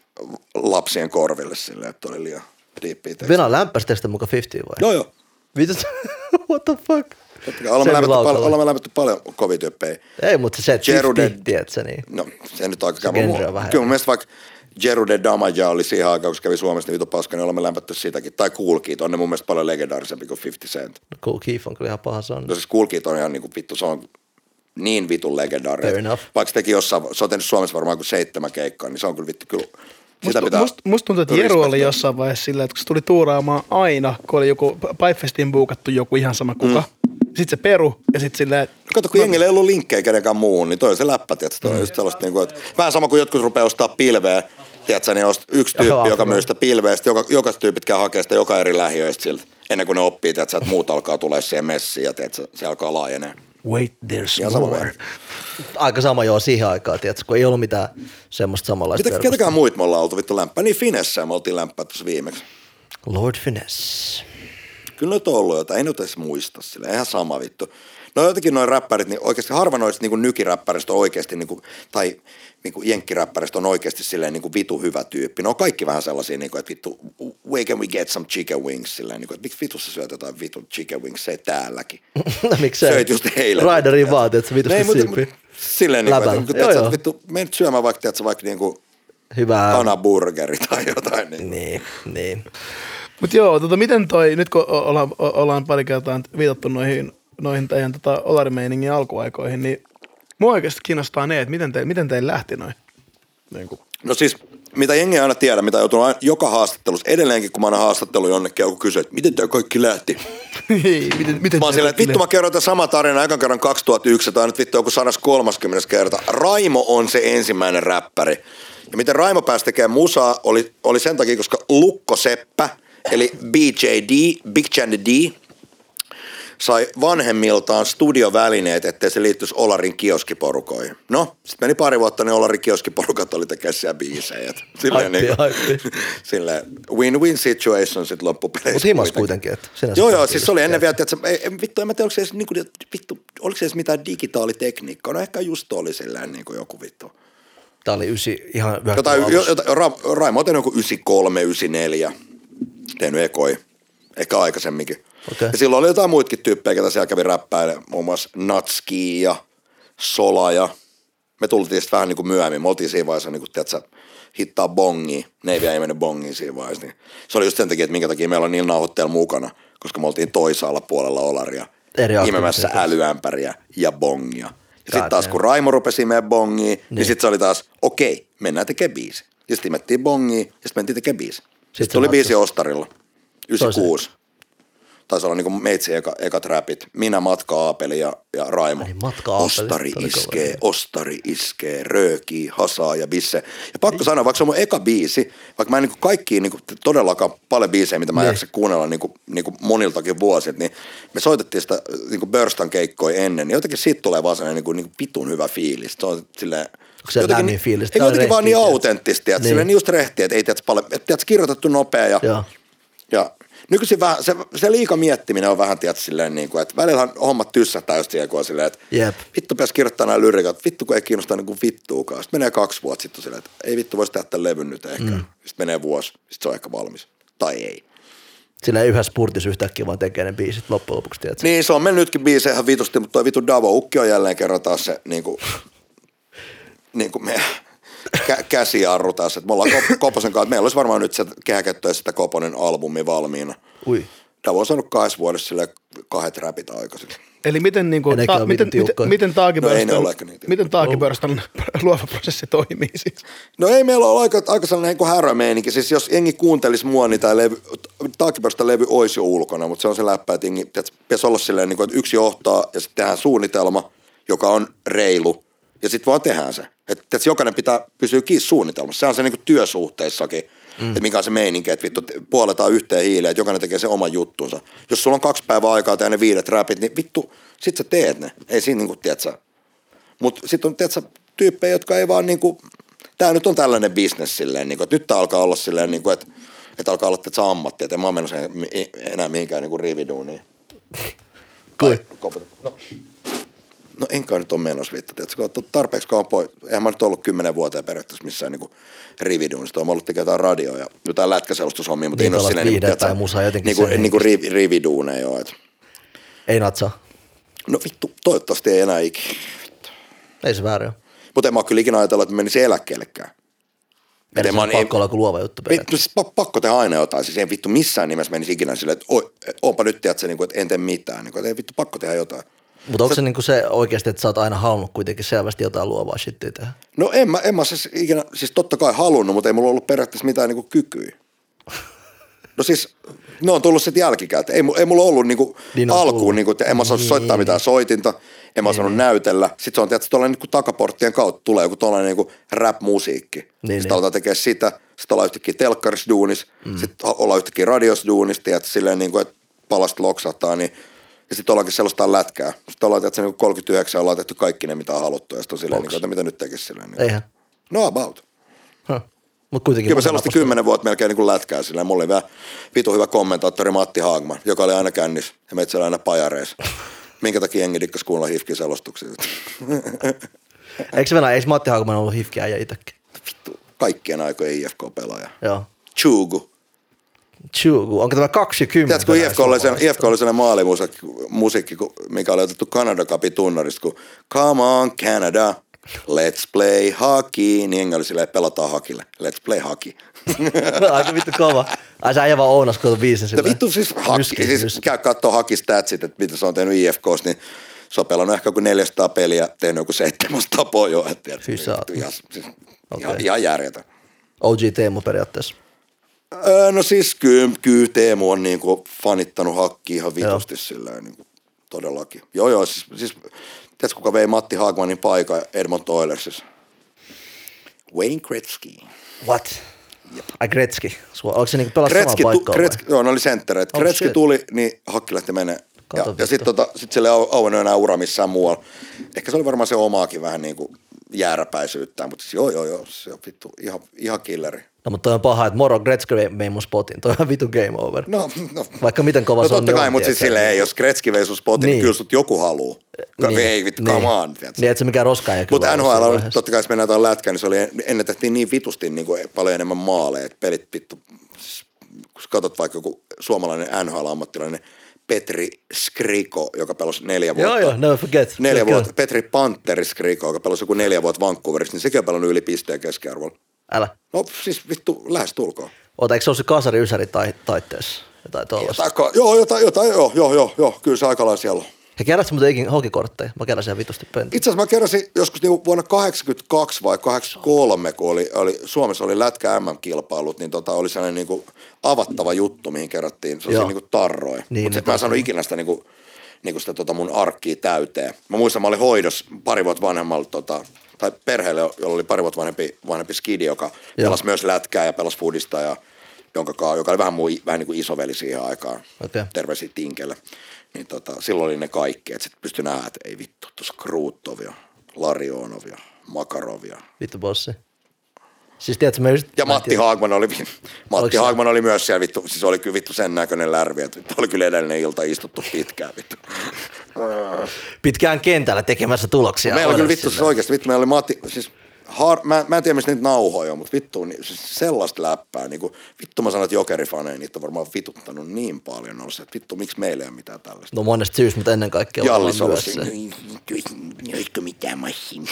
lapsien korville silleen, että oli liian diippiä tekstiä. Venä lämpäsi sitä muka 50 vai? Joo, joo. Vittu, [laughs] what the fuck? Olemme laukalla. paljon, olemme lämmetty paljon kovia tyyppejä. Ei, mutta se, että Jeru 50, Dead- tiedätkö, niin. No, se nyt aika käy. Kyllä mun mielestä vaikka Jeru de Damaja oli siihen aikaan, kun kävi Suomessa, niin vitu paska, niin olemme lämpätty sitäkin. Tai Cool Keith, on ne mun mielestä paljon legendaarisempi kuin 50 Cent. No, Cool Keith on kyllä ihan paha on. No siis Cool Keith on ihan niinku vittu, se on niin vitun legendaarinen. Fair enough. Vaikka se teki jossain, se on tehnyt Suomessa varmaan kuin seitsemän keikkaa, niin se on kyllä vittu kyllä. Sitä Musta, pitää must, musta tuntuu, että Jeru oli jossain vaiheessa silleen, että kun se tuli tuuraamaan aina, kun oli joku Pipefestiin buukattu joku ihan sama kuka. Mm. Sitten se peru ja sitten silleen, Kato, kun jengillä ei ollut linkkejä kenenkään muuhun, niin toi on se läppä, tietysti. Toi on just sellaista, niin kuin, että vähän sama kuin jotkut rupeaa ostaa pilveä, tiedätkö, niin ost yksi tyyppi, joka myy sitä pilveä, sitten joka, joka tyypit käy hakemaan sitä joka eri lähiöistä siltä, ennen kuin ne oppii, tiedätkö, että muut alkaa tulee siihen messiin ja tiedätkö, se alkaa laajenee. wait, there's sama more. vaan. Aika sama joo siihen aikaan, tiedätkö, kun ei ollut mitään semmoista samanlaista Mitä, ketäkään muut me ollaan oltu vittu lämpää? Niin Finessä me oltiin lämpää tuossa viimeksi. Lord Finesse. Kyllä nyt on ollut jotain, ei nyt edes muista sille, ihan sama vittu. No jotenkin noin räppärit, niin oikeasti harva noista niin nykiräppäristä on oikeasti, niin kuin, tai niin kuin jenkkiräppäristä on oikeasti silleen niin kuin vitu hyvä tyyppi. Ne on kaikki vähän sellaisia, niin kuin, että vittu, where can we get some chicken wings, silleen, niin kuin, että miksi vitussa syöt jotain vittu chicken wings, se ei täälläkin. [laughs] No miksei? Söit just eilen. Riderin vaati, että se mutta, siipi. mutta silleen, niin kuin, että, Joo, että, joo. että vittu, menet syömään vaikka, tiedätkö, vaikka niin kuin Hyvää. kanaburgeri tai jotain. Niin. Niin, niin. Mutta joo, tota, miten toi, nyt kun ollaan, ollaan pari kertaa viitattu noihin, noihin teidän tota, olarimeiningin alkuaikoihin, niin mua oikeasti kiinnostaa ne, että miten, te, miten teillä lähti noin. Niin kuin. No siis, mitä jengi aina tiedä, mitä joutuu aina, joka haastattelussa, edelleenkin kun mä aina haastattelu jonnekin, joku kysyy, että miten tämä kaikki lähti. Hei, miten, miten Mä oon silleen, että vittu mä kerron tämän sama tarina ekan kerran 2001, tai nyt vittu joku 130 kerta. Raimo on se ensimmäinen räppäri. Ja miten Raimo pääsi tekemään musaa, oli, oli sen takia, koska Lukko Seppä, eli BJD, Big Chandy D, sai vanhemmiltaan studiovälineet, ettei se liittyisi Olarin kioskiporukoihin. No, sitten meni pari vuotta, niin Olarin kioskiporukat oli tekemään siellä biisejä. Silleen, niin, haippi. [laughs] silleen win-win situation sitten loppupeleissä. Mutta himas kuitenkin, että Joo, joo, siis se oli ennen vielä, että ei, vittu, en mä tiedä, oliko se edes, niin kuin, vittu, oliko se edes mitään digitaalitekniikkaa. No ehkä just oli silleen niin kuin joku vittu. Tää oli ysi, ihan Jotain, 90-luvun jo, jotain, Ra, Raimo on tehnyt joku 93, 94, tehnyt ekoi, ehkä aikaisemminkin. Okei. Ja silloin oli jotain muitakin tyyppejä, ketä siellä kävi räppäilemään, muun muassa Natski ja Sola ja me tultiin sitten vähän niin kuin myöhemmin. Me oltiin siinä vaiheessa, niin kuin, tiedätkö, hittaa bongia. Ne ei vielä ei mennyt bongiin siinä vaiheessa. Niin se oli just sen takia, että minkä takia meillä on niillä nauhoitteilla mukana, koska me oltiin toisaalla puolella olaria. Eri imemässä älyämpäriä ja bongia. Ja sitten taas kun Raimo rupesi meidän bongiin, niin, niin sitten se oli taas, okei, mennään tekemään biisi. Ja sitten imettiin bongiin ja sitten mentiin tekemään biisi. Sitten se tuli biisi. Ostarilla. 96. Taisi olla niinku meitsi eka, ekat räpit. Minä, Matka Aapeli ja, ja Raimo. Ai, Matka Aapeli, Ostari kova iskee, nimi. ostari iskee, röökii, hasaa ja bisse. Ja pakko sanoa, vaikka se on mun eka biisi, vaikka mä en niinku kaikkiin niinku todellakaan paljon biisejä, mitä mä Niin. jaksa kuunnella niinku, niinku moniltakin vuosilta, niin me soitettiin sitä niinku Burstan keikkoja ennen, niin jotenkin siitä tulee vaan sellainen niinku, niinku vitun hyvä fiilis. Se on silleen, se lämmin fiilis? Ei jotenkin vaan niin autenttista, että Niin. silleen just rehtiä, että ei tiedät paljon, että tiedät, kirjoitettu nopea ja Joo. ja nykyisin vähän, se, se liika miettiminen on vähän, tiedätkö, silleen niin kuin, että välillä hommat tyssähtää just siihen, kun on silleen, että Jep. vittu pitäisi kirjoittaa nämä lyrikat, vittu kun ei kiinnosta niin kuin vittuukaan. Sitten menee kaksi vuotta sitten silleen, että ei vittu voisi tehdä tämän levyn nyt ehkä. Mm. Sitten menee vuosi, sitten se on ehkä valmis. Tai ei. Sillä ei yhdessä spurtissa yhtäkkiä vaan tekee ne biisit loppujen lopuksi, tiedätkö? Niin, se on mennyt nytkin biisejä ihan vitusti, mutta toi vittu Davo Ukki on jälleen kerran taas se niin kuin, [laughs] niin kuin meidän kä- käsijarru taas. Että me ollaan Kop- Koposen kanssa, meillä olisi varmaan nyt se kehäkettä ja sitä Koponen albumi valmiina. Ui. Davo on saanut kahdessa vuodessa sille kahdet räpit aikaisemmin. Eli miten, niin kuin, ta, miten, miten, miten No taakipörstan, niin miten taakipörstan [laughs] luova prosessi toimii siis? No ei meillä ole aika, aika sellainen niin härömeininki. Siis jos jengi kuuntelisi mua, niin tämä levy, taakipöstä levy olisi jo ulkona, mutta se on se läppä, että jengi, pitäisi olla silleen, niin kuin, että yksi johtaa ja sitten tehdään suunnitelma, joka on reilu ja sitten vaan tehdään se. Että tiedätkö, jokainen pitää pysyä kiinni suunnitelmassa. Se on se niin kuin työsuhteissakin, mm. että mikä on se meininki, että vittu puoletaan yhteen hiileen, että jokainen tekee sen oman juttunsa. Jos sulla on kaksi päivää aikaa tehdä ne viidet räpit, niin vittu, sit sä teet ne. Ei siinä niin kuin, tiedätkö, mutta sitten on tiedätkö, tyyppejä, jotka ei vaan niinku, tämä nyt on tällainen bisnes silleen, niinku, että nyt tää alkaa olla silleen, niinku, että, että alkaa olla tiedätkö, ammatti, että en mä oon menossa en- enää mihinkään niinku rividuuniin. Kui? No. No enkä nyt ole menossa vittu, tiedätkö, kun oot tarpeeksi kauan pois. Eihän mä nyt ollut kymmenen vuoteen periaatteessa missään niinku rividuunista. Mä ollut tekemään jotain radioa ja jotain lätkäselostushommia, mutta Niin, ei ole silleen, niinku, viihdettä tiedätkö, ja musaa jotenkin niinku, sen niinku rivi, rividuuneja joo. Et. Ei natsaa. No vittu, toivottavasti ei enää ikinä. Ei se väärin ole. Mutta en mä kyllä ikinä ajatellut, että menisi eläkkeellekään. Eli se mä on oon- pakko olla joku luova juttu. Vittu, siis pa- pakko tehdä aina jotain. Siis ei vittu missään nimessä menisi ikinä silleen, että oi, onpa nyt tiedätkö, niin kuin, että en tee mitään. Niin kuin, että ei vittu pakko tehdä jotain. Mutta onko se, niinku se oikeasti, että sä oot aina halunnut kuitenkin selvästi jotain luovaa shittiä tehdä? No en mä, en mä siis ikinä, siis totta kai halunnut, mutta ei mulla ollut periaatteessa mitään niinku kykyä. [laughs] No siis, ne on tullut sitten jälkikäteen. Ei, ei mulla ollut niinku Niin alkuun, tullut. niinku, että en mä osannut soittaa mitään soitinta, en mä osannut näytellä. Sitten se on tietysti tuollainen niinku takaporttien kautta tulee joku tuollainen niinku rap-musiikki. Niin, sitten niin. aletaan tekemään sitä, sitten ollaan yhtäkkiä telkkarissa duunis, mm. sitten ollaan yhtäkkiä radios duunis, tiedät, silleen niinku, että palasta loksahtaa, niin ja sitten ollaankin sellaista lätkää. Sitten ollaan tietysti niinku 39 ollaan tehty kaikki ne, mitä on haluttu. Ja sitten on silleen, niinku, että mitä nyt tekisi silleen. Niin. Eihän. No about. Mutta kuitenkin. Kyllä mä sellaista kymmenen vuotta melkein niin kuin lätkää sillä. Mulla oli vielä vitu hyvä kommentaattori Matti Haagman, joka oli aina kännis ja meitä aina pajareissa. [laughs] Minkä takia jengi dikkas kuulla hifkin selostuksia? [laughs] Eikö se Venäjä, eikö Matti Haakman ollut hifkiä ja itsekin? Vittu, kaikkien aikojen IFK-pelaaja. Joo. Chugu. Chugu, onko tämä 20? Tiedätkö, kun IFK oli, sen, IFK oli sellainen maalimusiikki, mikä oli otettu Canada Cupin tunnarista, kun Come on Canada, let's play hockey, niin jengi oli silleen, pelataan hakille, let's play hockey. [laughs] Aika vittu kova. Ai sä äijä vaan ounas, kun on biisi No sillä. vittu siis haki, siis käy kattoo hakistatsit, että mitä se on tehnyt IFKs, niin se on pelannut ehkä joku 400 peliä, tehnyt joku 700 pojoa. vittu, ihan, siis, Okei. ihan, ihan järjetön. OG Teemu periaatteessa. Öö, no siis kyllä, kyllä Teemu on niinku fanittanut hakki ihan vitusti sillä niinku, todellakin. Joo joo, siis, siis tiedätkö kuka vei Matti Haagmanin paikan Edmonton Oilersissa? Wayne Gretzky. What? Ai Gretzky. Sua- Onko se niinku pelaa Gretzky, samaa paikkaa Gretzky, joo, ne oli senttereitä. Oh, Gretzky shit. tuli, niin hakki lähti menee. Ja, ja sitten tota, sit sille ei au- auennut enää ura missään muualla. Ehkä se oli varmaan se omaakin vähän niin kuin jääräpäisyyttä, mutta siis joo, joo, joo, se on vittu ihan, ihan killeri. No mutta toi on paha, että moro Gretzky vei- mun spotin. Toi on vitu game over. No, no. Vaikka miten kova no se on, totta niin kai, on, mutta siis silleen, jos Gretzky vei sun spotin, niin, Niin. kyllä sut joku haluu. Niin, ei vittu, come on. tiedätkö? Niin, et se mikään roska ei Mutta NHL on, vaiheessa. totta kai jos mennään tuohon lätkään, niin se oli, ennen tehtiin niin vitusti niin kuin paljon enemmän maaleja, että pelit vittu, kun katsot vaikka joku suomalainen NHL-ammattilainen, Petri Skriko, joka pelasi neljä vuotta. Joo, joo, never forget. Neljä vuotta. Petri Panteri Skriko, joka pelasi joku neljä vuotta Vancouverissa, niin sekin on pelannut yli pisteen keskiarvolla. Älä. No siis vittu, lähes tulkoon. Oota, eikö se ole se kasari ysäri tai, taitteessa? Jotain tollasta. Jotain, joo, jotain, jotain, joo, joo, joo, joo, kyllä se aika lailla siellä on. Ja keräsit muuten ikin hokikortteja. Mä keräsin ihan vitusti pöntä. Itse asiassa mä keräsin joskus niinku vuonna 82 vai 83, kun oli, oli, Suomessa oli lätkä MM-kilpailut, niin tota oli sellainen niinku avattava juttu, mihin kerättiin sellaisia niinku tarroja. Niin, Mutta mä en saanut ikinä sitä niinku, niinku sitä tota mun arkkia täyteen. Mä muistan, mä olin hoidos pari vuotta vanhemmalla tota, tai perheelle, jolla oli pari vuotta vanhempi, vanhempi skidi, joka Joo. pelasi myös lätkää ja pelasi foodista ja jonka, kaa- joka oli vähän, muu, vähän niin kuin isoveli siihen aikaan. Okei. Terveisiä Tinkelle. Niin tota, silloin oli ne kaikki, että sitten pystyi nähdä, että ei vittu, tuossa Kruuttovia, Larionovia, Makarovia. Vittu bossi. Siis tiedätkö, mä just... Ja Matti Haagman oli, Matti Haagman oli myös siellä vittu, siis oli kyllä vittu sen näköinen lärvi, että vittu oli kyllä edellinen ilta istuttu pitkään vittu. Pitkään kentällä tekemässä tuloksia. meillä oli kyllä vittu siis oikeasti, vittu meillä oli Matti, siis har, mä, mä en tiedä mistä niitä nauhoja on, mutta vittu niin, siis sellaista läppää, niin kuin, vittu mä sanon, että jokerifaneja niitä on varmaan vituttanut niin paljon ollut, että vittu miksi meillä ei ole mitään tällaista. No monesta syystä, mutta ennen kaikkea Jallis varmaan on myös siinä, se. olisiko mitään massia?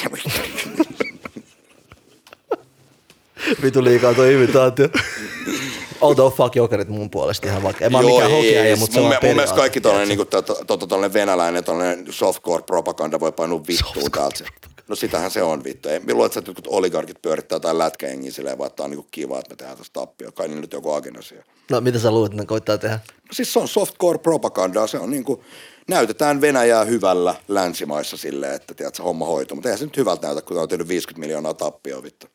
Vitu liikaa tuo imitaatio. [laughs] Although fuck jokerit mun puolesta ihan vaikka. En mä oo Joo, mikään ei, mutta se on mun mielestä kaikki tollanen, niinku, to, to, to, venäläinen tollanen softcore propaganda voi painua vittuun täältä. No sitähän se on vittu. Ei, luulet, että jotkut oligarkit pyörittää jotain lätkäjengiä silleen, vaan että on niinku kiva, että me tehdään tästä tappia. Kai niin nyt joku agenda siellä. No mitä sä luulet, että ne koittaa tehdä? No siis se on softcore propagandaa, se on niinku, näytetään Venäjää hyvällä länsimaissa silleen, että tiedät, se homma hoituu. Mutta eihän se nyt hyvältä näytä, kun on tehnyt 50 miljoonaa tappioa vittu.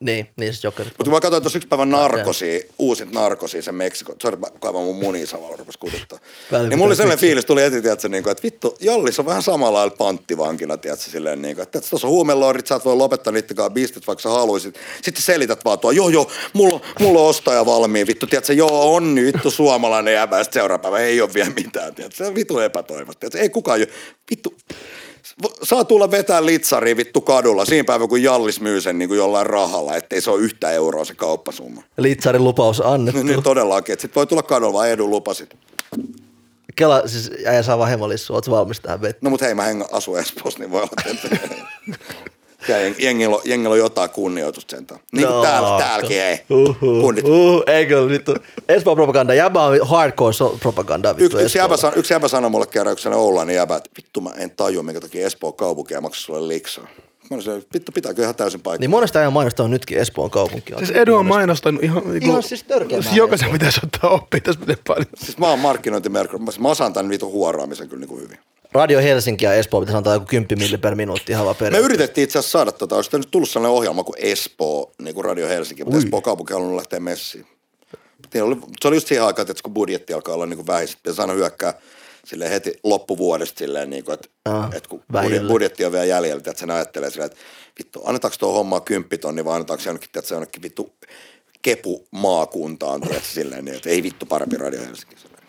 Niin, niin siis jokerit. Mutta mä katsoin tuossa yksi päivä narkosia, uusit narkosia, sen Meksiko, sorry mä kaivan mun munia samalla, rupes kututtaa. Välillä Niin mulla oli sellainen fiilis, tuli heti, tiedätkö, niin kuin, että vittu, Jallis on vähän samalla lailla panttivankina, tiedätkö, silleen niin kuin, että tuossa on huumeloorit, sä et voi lopettaa niittenkaan bistit, vaikka sä haluaisit. Sitten selität vaan tuo, joo joo, mulla, mulla on ostaja valmiin, vittu, tiedätkö, joo on nyt vittu suomalainen jäbä, ja sitten seuraava päivä ei ole vielä mitään, tiedätkö, se on vittu epätoivosta, tiedätkö, ei kukaan jo, vittu, saa tulla vetää litsariin vittu kadulla siinä päivä, kun Jallis myy sen niin kuin jollain rahalla, ettei se ole yhtä euroa se kauppasumma. Litsarin lupaus annettu. niin todellakin, että sit voi tulla kadulla vaan edun lupasit. Kela, siis äijä saa vaan hemolissua, oot sä valmis tähän vettä? No mut hei, mä en asu Espoossa, niin voi olla, [laughs] Ja jeng- jengillä on, jengillä on jotain kunnioitusta sentään. Niin kuin No, täällä, täälläkin ei. Uhuh, Kundit. uhuh, eikö vittu. Espoon propaganda, jäbä on hardcore so- propaganda vittu Yksi, yksi, jäbä, yksi jäbä sanoi mulle kerran, yksi Oulun niin jäbä, että vittu mä en tajua, minkä takia Espoon kaupunki ei maksa sulle liksaa. Mä olin silleen, vittu pitääkö ihan täysin paikkaa. Niin monesta ajan mainostaa nytkin Espoon kaupunki. Siis Edu on mainostanut ihan... Niinku, Ihan siis törkeä [laughs] määrä Jokaisen pitäisi ottaa oppia tässä miten paljon. Siis mä oon markkinointimerkki, mä, mä osaan tämän vitun huoroamisen kyllä niinku hyvin. Radio Helsinki ja Espoo pitäisi antaa joku 10 milli per minuutti ihan vaan Me yritettiin itse asiassa saada tota, olisi nyt tullut sellainen ohjelma kuin Espoo, niin kuin Radio Helsinki, mutta Espoo kaupunki on halunnut lähteä messiin. Niin oli, se oli just siihen aikaan, että kun budjetti alkaa olla niin kuin vähissä, ja aina hyökkää silleen heti loppuvuodesta silleen, niin kuin, että, Aa, että kun vähillä. budjetti, budjetti on vielä jäljellä, että sen ajattelee silleen, että vittu, annetaanko tuo hommaa kymppitonni vai annetaanko se jonnekin, että se jonnekin vittu kepu maakuntaan, tiedätkö, silleen, niin, että ei vittu parempi Radio Helsinki. Silleen.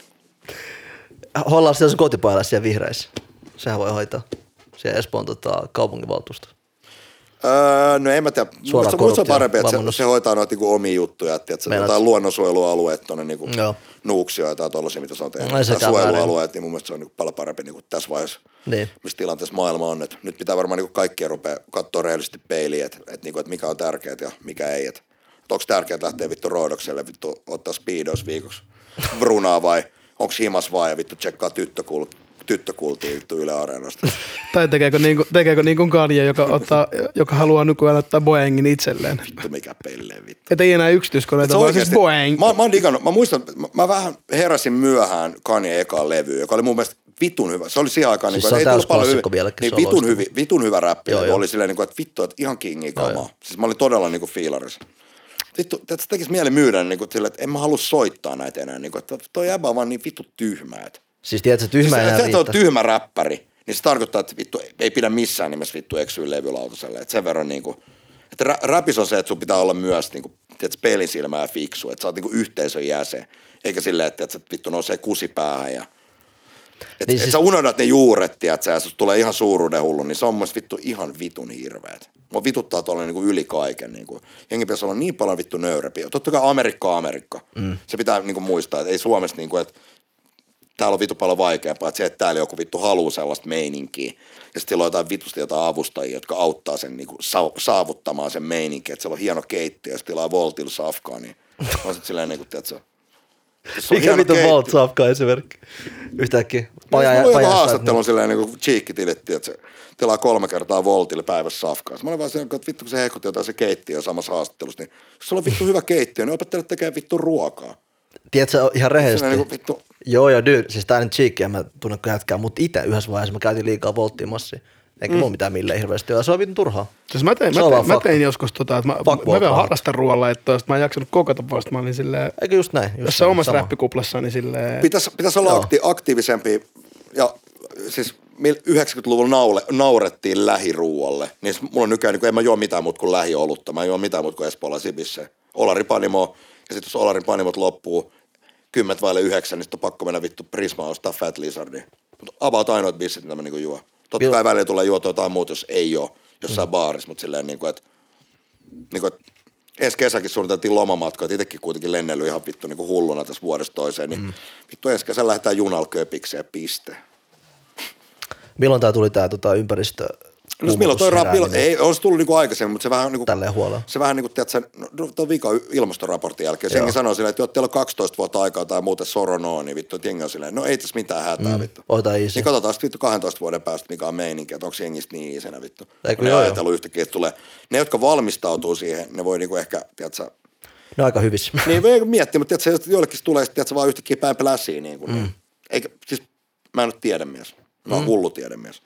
Hollaa siellä sun kotipajalla siellä vihreissä. Sehän voi hoitaa. Siellä Espoon tota, kaupunginvaltuusto. Öö, no en mä tiedä. Musta, musta on parempi, että se, se hoitaa noita niinku omia juttuja, että Meinaat- jotain luonnonsuojelualueet tuonne niinku Joo. nuuksia tai tollaisia, mitä se on tehnyt. No sekään suojelualueet, niin mun mielestä se on niinku paljon parempi niinku tässä vaiheessa, Niin. missä tilanteessa maailma on. Et nyt pitää varmaan niinku kaikkien rupea katsoa rehellisesti peiliin, että et niinku, et mikä on tärkeää ja mikä ei. Et, et onko tärkeää lähteä vittu roodokselle, vittu ottaa speedos viikoksi brunaa vai onko himas vaan ja vittu tsekkaa tyttökult, tyttökultia vittu Yle Areenasta. [laughs] Tai tekeekö niin kuin, tekeekö niin kuin Kanye, joka, ottaa, joka haluaa nykyään ottaa Boeingin itselleen. Vittu mikä pelleen vittu. Että ei enää yksityiskoneita, Se vaan siis oikeesti- Boeing. Mä, mä oon digannut, mä muistan, mä, mä vähän heräsin myöhään Kanye ekaan levy, joka oli mun mielestä vitun hyvä. Se oli siihen aikaan, Siis niin, on ei tullut paljon hyvin. vieläkin, Niin vitun, hyvin, vitun hyvä räppi. Joo, Joo, oli silleen, niin kuin, että vittu, että ihan kingi kamaa. Siis mä olin todella niin kuin fiilarissa. Että se tekisi mieli myydä niin kuin, sille, että en mä halua soittaa näitä enää. Niin kuin, että toi jäbä on vaan niin vittu tyhmä. Että. Siis tiedätkö, tyhmä Siis, että oot riittää. tyhmä räppäri, niin se tarkoittaa, että vittu ei pidä missään nimessä vittu eksyä levylautaselle. Että sen verran niinku, että rä, räpis on se, että sun pitää olla myös niinku, tiedätkö, pelin silmää ja fiksu, että sä oot niinku yhteisön jäsen. Eikä silleen, että, että vittu nousee kusi päähän ja että Niin niin siis- siis... sä unohdat ne juuret, tiedätkö, ja tulee ihan suuruuden hullu, niin se on mun vittu ihan vitun hirveet. Mua vituttaa tuolla niinku yli kaiken. Niinku. Jengi pitäisi olla niin paljon vittu nöyrämpi. Totta kai Amerikka on Amerikka. Mm. Se pitää niinku muistaa, että ei Suomessa niinku, että täällä on vittu paljon vaikeampaa, että se, että täällä joku vittu haluaa sellaista meininkiä. Ja sitten on jotain vitusti jotain avustajia, jotka auttaa sen niinku sa- saavuttamaan sen meininkin, että siellä on hieno keittiö, ja sitten tilaa Voltilla safkaa, niin on sitten silleen niinku, tiedätkö, Mikä keittiö- Volt Safka esimerkki? Yhtäkkiä. Paja, Paja, mulla oli haastattelu silleen niin kuin cheekkitiletti, että se tilaa kolme kertaa voltille päivässä safkaa. Mä olin vaan silleen, että vittu kun se hehkutti jotain se keittiö samassa haastattelussa, niin jos sulla on vittu hyvä keittiö, niin opettele tekemään vittu ruokaa. Tiedätkö, ihan rehellisesti. Niin kuin vittu, Joo, joo, dude. Siis tää nyt cheekkiä, mä tunnen jätkää, mutta itse yhdessä vaiheessa mä käytin liikaa volttia massia. Eikä mm. mulla mitään milleen hirveästi ole. Se on vitun turhaa. Siis mä tein, Se mä tein, mä tein joskus tota, että mä, Fuck mä Walt vielä harrastan ruoalla, että sit mä en jaksanut kokata vasta, mä olin silleen, Eikö just näin? Just jossain näin, omassa sama. räppikuplassani silleen, pitäisi, pitäisi olla akti, aktiivisempi ja siis mil- 90-luvulla naule, naurettiin lähiruualle, niin mulla on nykyään, niin kun en mä juo mitään muuta kuin lähiolutta, mä en juo mitään muuta kuin Espoola Sibissä. Olari Panimo, ja sitten jos Olarin Panimot loppuu kymmentä vaille yhdeksän, niin sitten on pakko mennä vittu Prismaan ostaa Fat Lizardia. Mutta about ainoat bissit, mitä mä niinku juo. Totta Vil- kai välillä tulee juotua jotain muuta, jos ei ole jossain mm. baarissa, mutta silleen niin kuin, että niin kuin, että ensi kesäkin suunniteltiin lomamatkoja, että itsekin kuitenkin lennellyt ihan vittu niin kuin hulluna tässä vuodesta toiseen, niin mm. vittu ensi kesän lähdetään junalla köpikseen piste. Milloin tää tuli tää tota, ympäristö No milloin toi rap, milloin, ei, olisi tullut niinku aikaisemmin, mutta se vähän niinku, Tälleen huolella. se vähän niinku, tiedätkö, no, tuon viikon ilmastoraportin jälkeen, senkin sanoi silleen, että joo, teillä on 12 vuotta aikaa tai muuten soronoo, niin vittu, että jengi on silleen, no ei tässä mitään hätää, mm. vittu. Ota easy. Niin katsotaan sitten vittu 12 vuoden päästä, mikä on meininki, että onko jengistä niin isenä vittu. Eikö ne joo, joo. ajatellut yhtäkkiä, että tulee, ne jotka valmistautuu siihen, ne voi niinku ehkä, tiedätkö, Ne on aika hyvissä. [laughs] niin voi miettiä, mutta tiedätkö, jos joillekin tulee tiedätkö, vaan yhtäkkiä päin pläsiin, niin kuin, mm. eikä, siis mä en ole tiedemies, mä oon mm. hullu tiedemies.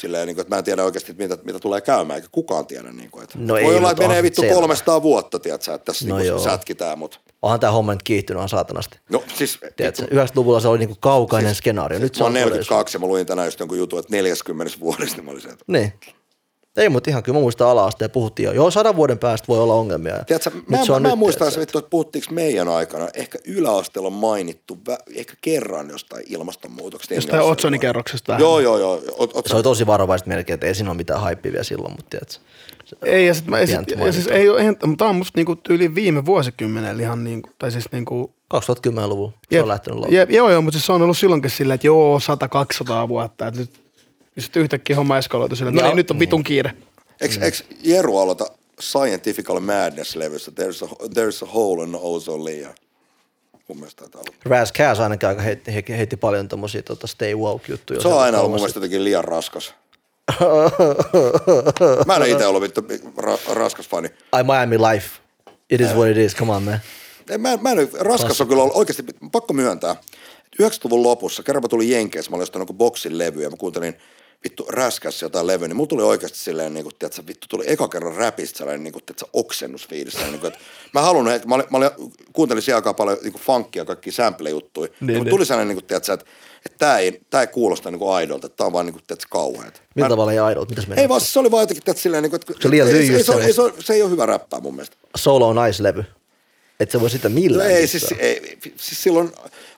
Silleen, niin kuin, että mä en tiedä oikeasti, mitä, mitä tulee käymään, eikä kukaan tiedä. Niin kuin, että No voi ei, olla, että menee on vittu selvä. 300 vuotta, tiedätkö, että tässä No no niin joo. sätkitään, mutta Onhan tää homma nyt kiihtynyt on saatanasti. no siis Tiedätkö, 90-luvulla se oli niinku kaukainen siis, skenaario. Nyt se mä on oon todellisuus. 42 ja mä luin tänään just jonkun jutun, että 40 vuodesta niin mä olin se, että Niin. Ei, mutta ihan kyllä mä muistan ala-asteen puhuttiin jo. Joo, sadan vuoden päästä voi olla ongelmia. Ja Tiedätkö, nyt mä, se on mä, mä nyt, muistan, tiedätkö, että, että puhuttiinko meidän aikana, ehkä yläasteella on mainittu, vä- ehkä kerran jostain ilmastonmuutoksesta. jostain otsonikerroksesta. Joo, joo, joo. Ot, ot, Se oli tosi varovaista melkein, että ei siinä ole mitään haippia vielä silloin, mutta tiedätkö. se- Ei, ja, sit mä, ja, sit, Pientä ja siis ei mutta tämä on musta niinku yli viime vuosikymmenellä ihan niinku, tai siis niinku, 2010-luvulla se on lähtenyt loppuun. jep, joo, joo, mutta siis se on ollut silloinkin silleen, että joo, 100-200 vuotta, että nyt, ja sitten yhtäkkiä homma eskaloitu silleen, no niin, nyt on vitun kiire. Eikö, mm. eikö Jeru aloita Scientifical Madness-levyssä There's a, there's a hole in the ozone layer? Mun mielestä taitaa olla. Raz Cass ainakin aika heitti, heitti, heitti paljon tommosia tota stay woke juttuja. Se on aina ollut mun mielestä jotenkin liian raskas. [laughs] Mä en ole itse ollut vittu ra- raskas fani. I Miami Life. It is what it is, come on man. Ei, mä, mä en, raskas on kyllä ollut oikeasti, pakko myöntää. 90-luvun lopussa, kerran mä tulin Jenkeissä, mä olin ostanut boksin levyä, mä kuuntelin vittu räskäs jotain levyä, niin mulla tuli oikeasti silleen, niin kuin, tiedätkö, vittu tuli eka kerran räpistä sellainen, niin kuin, tiedätkö, oksennusfiilis. Niin kuin, että mä haluan, että mä, olin, mä olin, kuuntelin siellä aika paljon niin kuin funkia, kaikki sample-juttuja. Niin, niin, niin. tuli sellainen, niin kuin, tiedätkö, että, että tämä ei, tää ei kuulosta niin kuin aidolta, että tämä on vaan niin kuin, tiedätkö, kauheat. Millä tavalla ei aidolta? Mitäs Ei vaan se oli vaan jotenkin, tiedätkö, silleen, niin kuin, että, Se liian ei, lyijy ei, se, ei, se, se, ei ole hyvä räppää mun mielestä. Solo on nice-levy. Et se voi sitä millään. No ei, siis, ei, siis silloin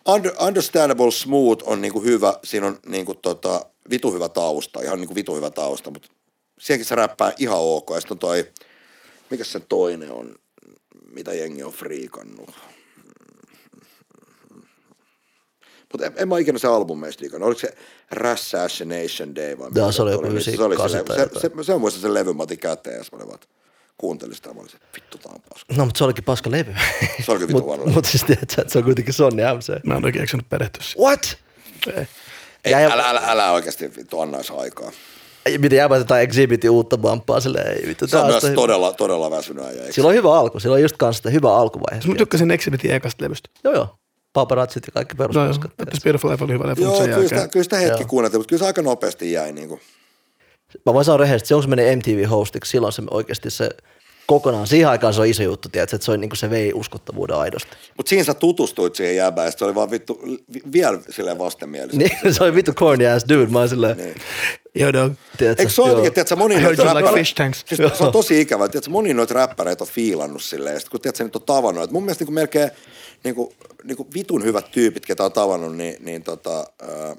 under, Understandable Smooth on niinku hyvä, siinä on niinku tota, vitu hyvä tausta, ihan niinku vitu hyvä tausta, mutta siihenkin se räppää ihan ok. Ja sitten on toi, mikä se toinen on, mitä jengi on friikannut. Mutta en, en mä ikinä se albumeista liikannut. Oliko se Rassassination Day vai mikä se oli joku niin se, oli se, 98 levy. tai se, se, se, on muista se levy, mä otin käteen ja mä että kuuntelin sitä, mä olin se, vittu tää on paska. No, mutta se olikin paska levy. Se olikin levy. Mutta siis tiedätkö, että se on kuitenkin Sonny MC. Mä en oikein keksinyt perehtyä siihen. What? Ei. Ei, Ja- älä, älä, älä oikeasti vittu anna edes aikaa. Ei, Miten jääpä jotain Exhibitin uutta bamppaa silleen, ei vittu. Se on myös sitä- todella, todella väsynyt äijä. eikö? Sillä on hyvä alku, sillä on just kanssa sitä hyvä alkuvaihe. Mä tykkäsin Exhibitin ekasta levystä. Joo, joo. Paparazzit ja kaikki No joo, Beautiful Life oli hyvä leffa, mutta Joo, kyllä sitä, kyllä sitä hetki Joo. kuunneltiin, mutta kyllä se aika nopeasti jäi. Niin kuin. Mä voin sanoa rehellisesti, silloin kun se meni MTV-hostiksi, silloin se oikeasti se kokonaan, siihen aikaan se on iso juttu, tiedätkö, että se, on, niin se vei uskottavuuden aidosti. Mutta siinä sä tutustuit siihen jäbään, se oli vaan vittu vi- vielä silleen vastenmielistä. Niin, [laughs] se oli vittu corny ass dude, mä oon silleen, Niin. Joo, dog. tiedätkö, Eikö se ole jotenkin, tiedätkö, moni noita like räppäreitä- fish tanks. Siis se on tosi ikävä, tiedätkö, moni noita räppäreitä on fiilannut silleen, ja sit kun tiedätkö, niitä on tavannut, että mun mielestä niin melkein niin kuin, niin kuin vitun hyvät tyypit, ketä on tavannut, niin, niin tota, ää,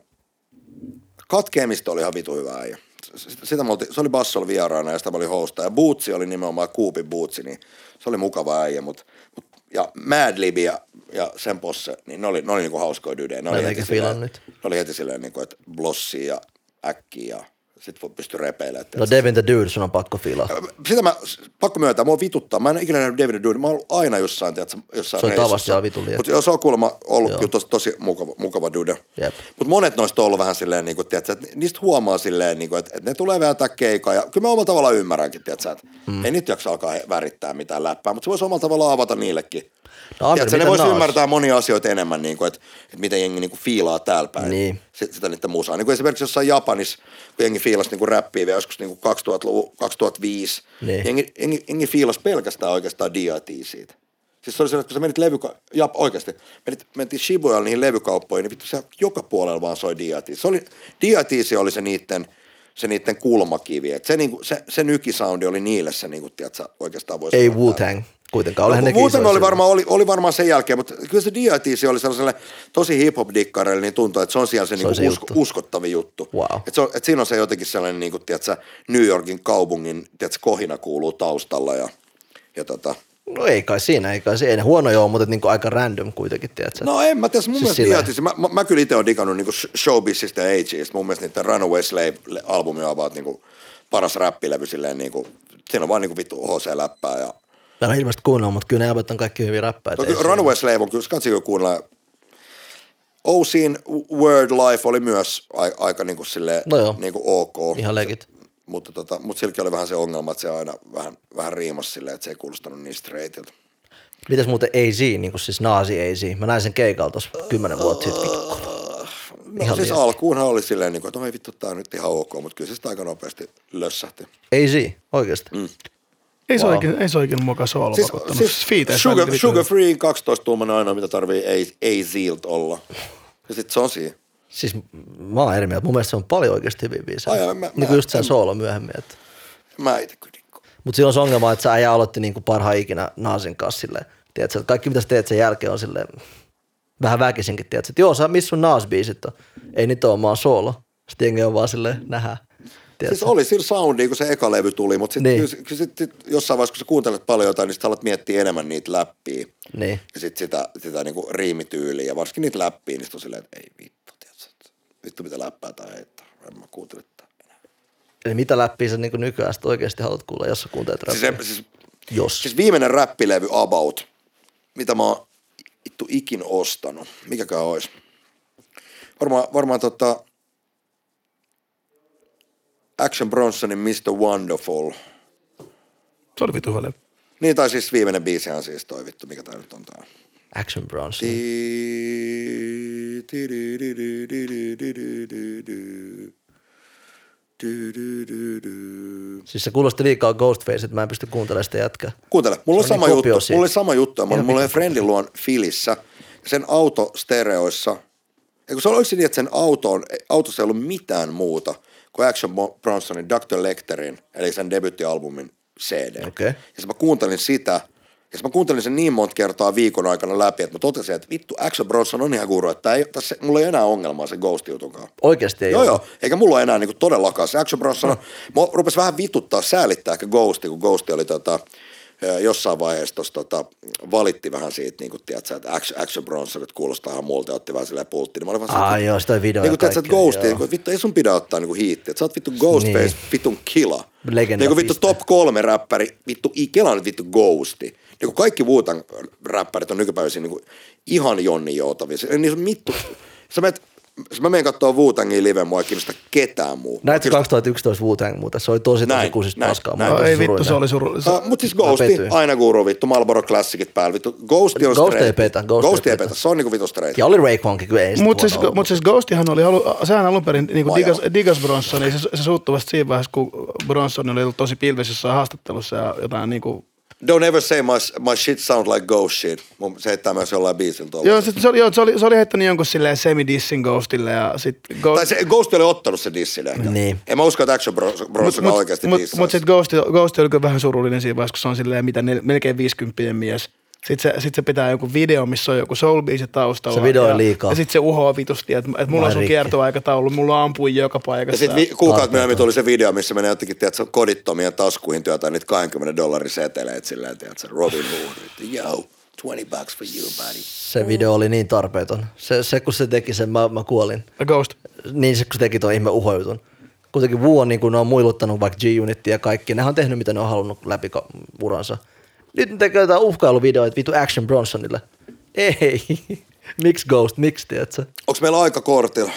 Katkeemista oli ihan vitu hyvä äijä. Sitä oltiin, se oli Bassol vieraana ja sitä mä olin hosta. Ja Bootsi oli nimenomaan Kuupin Bootsi, niin se oli mukava äijä. Mut, mut, ja Madlib ja, ja sen posse, niin ne oli, ne oli niinku hauskoja dydejä. Ne oli heti silleen, ne oli heti silleen, niinku, että blossia ja äkkiä ja sit voi pysty repeilemään. No Devin the Dude, sun on pakko fiilaa. Sitä mä, pakko myöntää, mua vituttaa. Mä en ikinä nähnyt David Dude. Mä oon ollut aina jossain, tiedätkö, jossain Se on tavasti siellä vitun liian. Mutta se on kuulemma ollut Joo. kyllä tosi, tosi mukava, mukava dude. Mutta monet noista on ollut vähän silleen, niin kuin, tiedätkö, että niistä huomaa silleen, niin kuin, että, että ne tulee vetää keikaa. Ja kyllä mä omalla tavallaan ymmärränkin, tiedätkö, että mm. ei niitä jaksa alkaa värittää mitään läppää, mutta se voisi omalla tavallaan avata niillekin. No, Tiedätkö, ne voisi ymmärtää monia asioita enemmän, niin kuin, että, että miten jengi niin kuin fiilaa täällä päin Niin. sit, sitä niiden musaa. Niin kuin esimerkiksi jossain Japanissa, kun jengi fiilasi niin kuin räppiä vielä joskus niin kuin 2000-luvun, 2005, Niin. jengi, jengi, jengi fiilasi pelkästään oikeastaan D.I.T. siitä. Siis se oli se, että kun sä menit levyka... Ja oikeasti. Menit, mentiin Shibujalla niihin levykauppoihin, niin vittu se joka puolella vaan soi D.I.T. Se oli, D.I.T. se oli se niiden, se niiden kulmakivi. Et se, niinku, se, se nykisoundi oli niille se, niinku, tiedätkö, oikeastaan voisi Ei Wu-Tang kuitenkaan. No, Olihan nekin muuten oli varmaan, oli, oli varmaan sen jälkeen, mutta kyllä se D.I.T. oli sellaiselle tosi hip-hop-dikkareille, niin tuntuu, että se on siellä se, on niinku se usko, juttu. uskottavin juttu. Wow. Et se on, et siinä on se jotenkin sellainen, niin kuin, tiedätkö, New Yorkin kaupungin tiedätkö, kohina kuuluu taustalla ja, ja tota, No ei kai siinä, ei kai se. Ei ne huonoja ole, mutta niinku aika random kuitenkin, tiedätkö? No en mä tiedä, mun Siis mielestä mä, mä, mä, kyllä itse olen digannut niinku showbizista ja AGista. Mun mielestä niiden Runaway Slave-albumi on about niinku paras räppilevy silleen niinku, siinä on vaan niinku vittu HC-läppää ja Mä en ole ilmeisesti kuunnellut, mutta kyllä ne jäbät on kaikki hyviä räppäitä. No, Ei Runaway Slave on kyllä, kansi kyllä kuunnella. OCin Word Life oli myös aika, aika niinku silleen, No joo. niinku ok. Ihan legit. Mutta tota, mut silläkin oli vähän se ongelma, että se aina vähän, vähän riimas silleen, että se ei kuulostanut niin straightilta. Mitäs muuten AZ, niin kuin siis Naasi AZ? Mä näin sen keikalla tuossa kymmenen vuotta sitten. Vittu. No Ihan siis liian. alkuunhan oli silleen, niinku, että oi vittu, tää on nyt ihan ok, mutta kyllä se sitä aika nopeasti lössähti. AZ, oikeasti. Mm. Ei se Wow. oikein, ei se oikein mukaan soolo Siis, pakottanut. siis Fiiteissä sugar, sugar vittu- Free 12 tuumainen ainoa, mitä tarvii AZilt olla. Ja sit Sosi. Siis mä oon eri mieltä. Mun mielestä se on paljon oikeasti hyviä biisejä. Ai, mä- niin kuin just sen en- soolo myöhemmin. Että. Mä itse kyllä dikko. Mutta silloin on se ongelma, että sä äijä aloitti niinku parhaan ikinä Naasin kanssa silleen. Tiedätkö, että kaikki mitä sä teet sen jälkeen on silleen vähän väkisinkin, tiedätkö, että joo, sä, missä sun Naas-biisit on? Ei niitä ole, mä oon soolo. Sitten jengi on vaan silleen, nähdään. Tiedätkö? Siis oli sillä soundi, kun se eka levy tuli, mutta sitten Niin. niin. sit, sit, jossain vaiheessa, kun sä kuuntelet paljon jotain, niin sit alat miettiä enemmän niitä läppiä. Niin. Ja sitten sitä, sitä niinku riimityyliä ja varsinkin niitä läppiä, niin sit on silleen, että ei vittu, tiedätkö, että vittu mitä läppää tai heittää. En mä kuuntele. Eli mitä läppiä sä niin nykyään sit oikeasti haluat kuulla, jos sä kuuntelet Siis, räppiä? se, siis, jos. siis viimeinen räppilevy About, mitä mä oon ittu ikin ostanut. Mikäkään ois? Varmaan, varmaan tota Action Bronsonin Mr. Wonderful. Se oli vitu hyvä. Niin, tai siis viimeinen biisihän siis toi vittu, mikä tää nyt on tää. Action Bronson. Siis se kuulosti liikaa Ghostface, että mä en pysty kuuntelemaan sitä jätkää. Kuuntele, mulla on, on sama, niin juttu, siitä. mulla oli sama juttu. Mä olin mulla Friendly luon Filissä, sen auto stereoissa. Eikö se oli niin, että sen auto on, autossa ei ollut mitään muuta – kuin Action Bronsonin Dr. Lecterin, eli sen debyttialbumin CD. Okei. Ja sitten mä kuuntelin sitä, ja mä kuuntelin sen niin monta kertaa viikon aikana läpi, että mä totesin, että vittu, Action Bronson on ihan guru, että ei, tässä, mulla ei enää ongelmaa sen Ghost-jutunkaan. Oikeasti ei Joo, ole. joo. Eikä mulla enää niinku todellakaan. Se Action Bronson, no. mua rupesi vähän vituttaa, säälittää ehkä Ghosti, kun Ghosti oli tota, jossain vaiheessa tossa, tota, valitti vähän siitä, niin kuin, tiedätkö, että Action, Action Bronson, että kuulostaa ihan muulta ja otti vähän silleen pultti. Niin mä olin vaan silleen, Ai joo, sitä video niin kuin tiedätkö, että joo. niin kuin, vittu ei sun pidä ottaa niin kuin hiittiä. Että sä oot vittu Ghostface, Niin. vittun kila. Legenda Niin kuin vittu top kolme räppäri, vittu, kela on vittu Ghosti. Niin kuin kaikki Wu-Tang räppärit on nykypäivisin niin kuin ihan Jonni Joutavia. Niin se mittu, sä menet, jos mä menen kattoo Wu-Tangin live, mua ei kiinnosta ketään muu. Näit sä 2011 Wu-Tang muuten? Se oli tosi tosi kuusista paskaa. Näin. No, ei vittu, se oli surullinen. Uh, mutta siis Ghosti, aina guru vittu, Marlboro Classicit päällä, vittu. Ghosti on Ghost ei petä, Ghost ei Ghost ei petä. se on niinku vittu straight. Ja oli Raekwonkin, kyllä ei sitä Mutta siis, mut siis Ghostihan oli, alu, sehän alun perin niin Vajaa. digas, digas Bronson, niin se, se suuttui vasta siinä vaiheessa, kun Bronson oli ollut tosi jossain haastattelussa ja jotain niin kuin, Don't ever say my, my shit sound like ghost shit. Mun- Se heittää myös jollain biisillä tuolla. Joo, se, se, oli, joo, se, oli, se oli heittänyt jonkun silleen semi-dissin Ghostille ja sit Ghost, Tai se Ghost oli ottanut se dissin ehkä. Niin. En mä usko, että Action Bros, Bros mut, oikeasti mut, dissaisi. mut sit Ghost, Ghost oli kyllä vähän surullinen siinä vaiheessa, kun se on silleen mitä nel, melkein 50 mies. Sitten se, sit se pitää joku video, missä on joku soul-biisi taustalla. Se video on ja, liikaa. Ja sitten se uhoaa vitusti, että et mulla Vai on sun kiertoaikataulu, mulla on ampuja joka Ja paikassa. sitten vi- kuukausi Tarpeeton. myöhemmin tuli se video, missä menee jotenkin, tiedätkö, kodittomien taskuihin työtä niitä 20 dollarin seteleitä silleen, tiedätkö, Robin Hood. että Yo, 20 bucks for you, buddy. Se video oli niin tarpeeton. Se, se kun se teki sen, mä, mä kuolin. Ghost. Niin se kun se teki tuon ihme uhojutun. Kuitenkin Wu on niin kuin ne on muiluttanut vaikka G-Unitia ja kaikki. Nehän on tehnyt mitä ne on halunnut läpi uransa. Nyt ne tekee jotain uhkailuvideoita vittu Action Bronsonille. Ei. [laughs] Miksi Ghost? Miksi, tiedätkö? Onko meillä aika kortilla?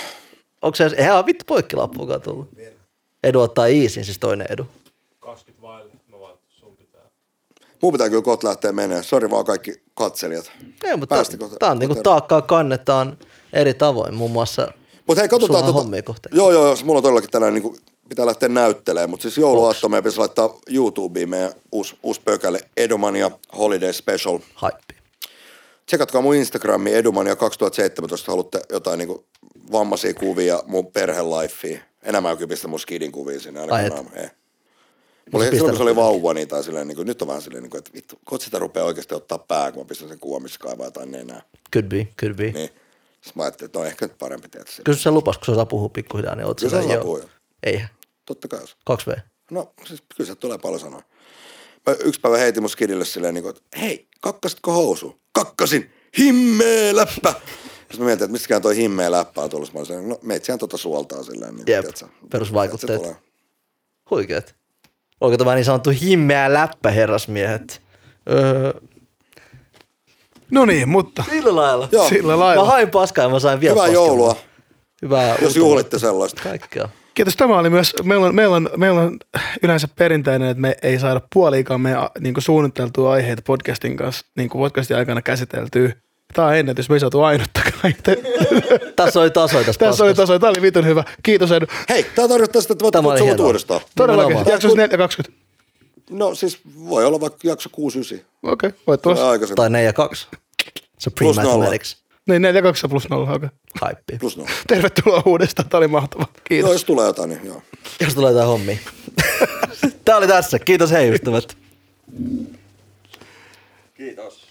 Onko se, eihän ole vittu poikkilappuakaan tullut. Edu ottaa Iisin, siis toinen Edu. 20 vaille, mä vaan, sun pitää. Mun pitää kyllä kohta lähteä menee. Sori vaan kaikki katselijat. Ei, mutta tää on niinku taakkaa kannetaan eri tavoin, muun muassa Mutta hei, katsotaan. On hommia kohta. Joo, joo, joo, mulla on todellakin tänään niin kuin, pitää lähteä näyttelemään, mutta siis jouluaatto meidän pitäisi laittaa YouTubeen meidän uusi, uusi pökälle Edomania Holiday Special. haippi. Tsekatkaa mun Instagrami Edumania 2017, haluatte jotain niin kuin, vammaisia kuvia mun perhelifea. Enemmän mä kyllä pistä mun skidin kuvia sinne. Ai ainakaan ei. Mulla oli, silloin kun se oli vauva, niin, tai silleen, niin kuin, nyt on vähän silleen, niin kuin, että vittu, kun sitä rupeaa oikeasti ottaa pää, kun mä pistän sen kuvan, missä kaivaa jotain nenää. Could be, could be. Niin. Sitten mä ajattelin, että on ehkä nyt parempi tehdä se. Kysy se lupas, kun se osaa puhua pikkuhiljaa, niin oot Kyllä se osaa puhua. Eihän. Totta kai. 2V. No, siis kyllä se tulee paljon sanoa. Mä yksi päivä heitin mun skidille silleen, niin kuin, että hei, kakkasitko housu? Kakkasin! Himmeä läppä! Sitten mä mietin, että mistäkään toi himmeä läppä on tullut. Mä olin no meitsehän tota suoltaa silleen. Niin, Jep, tiedätkö, perusvaikutteet. Huikeet. Onko tämä niin sanottu himmeä läppä, herrasmiehet? Öö, No niin, mutta sillä lailla. Joo. sillä lailla. Mä hain paskaa ja mä sain vielä Hyvää paskaa. joulua, Hyvää jos uutta juhlitte sellaista. Kaikkea. Kiitos. Tämä oli myös, meillä on, meillä on, meillä on yleensä perinteinen, että me ei saada puoliikaan meidän niin kuin suunniteltua aiheita podcastin kanssa, niin kuin podcastin aikana käsiteltyä. Tämä on ennätys, me ei saatu ainuttakaan. [laughs] Tässä oli tasoja tässä Tässä oli paskassa. taso, tämä oli vitun hyvä. Kiitos Edu. Hei, tää tarkoittaa sitä, että voit Tämä hienoa. uudestaan. Todellakin, jaksossa 420. No siis voi olla vaikka jakso 69. Okei, okay, voit tulla. Tai 4 ja 2. Niin, 42 plus 0, okei. Okay. Haippi. Plus nolla. Tervetuloa uudestaan, tämä oli mahtavaa. Kiitos. Joo, jos tulee jotain, niin joo. Jos tulee jotain hommia. [laughs] Tää oli tässä. Kiitos hei ystävät. Kiitos.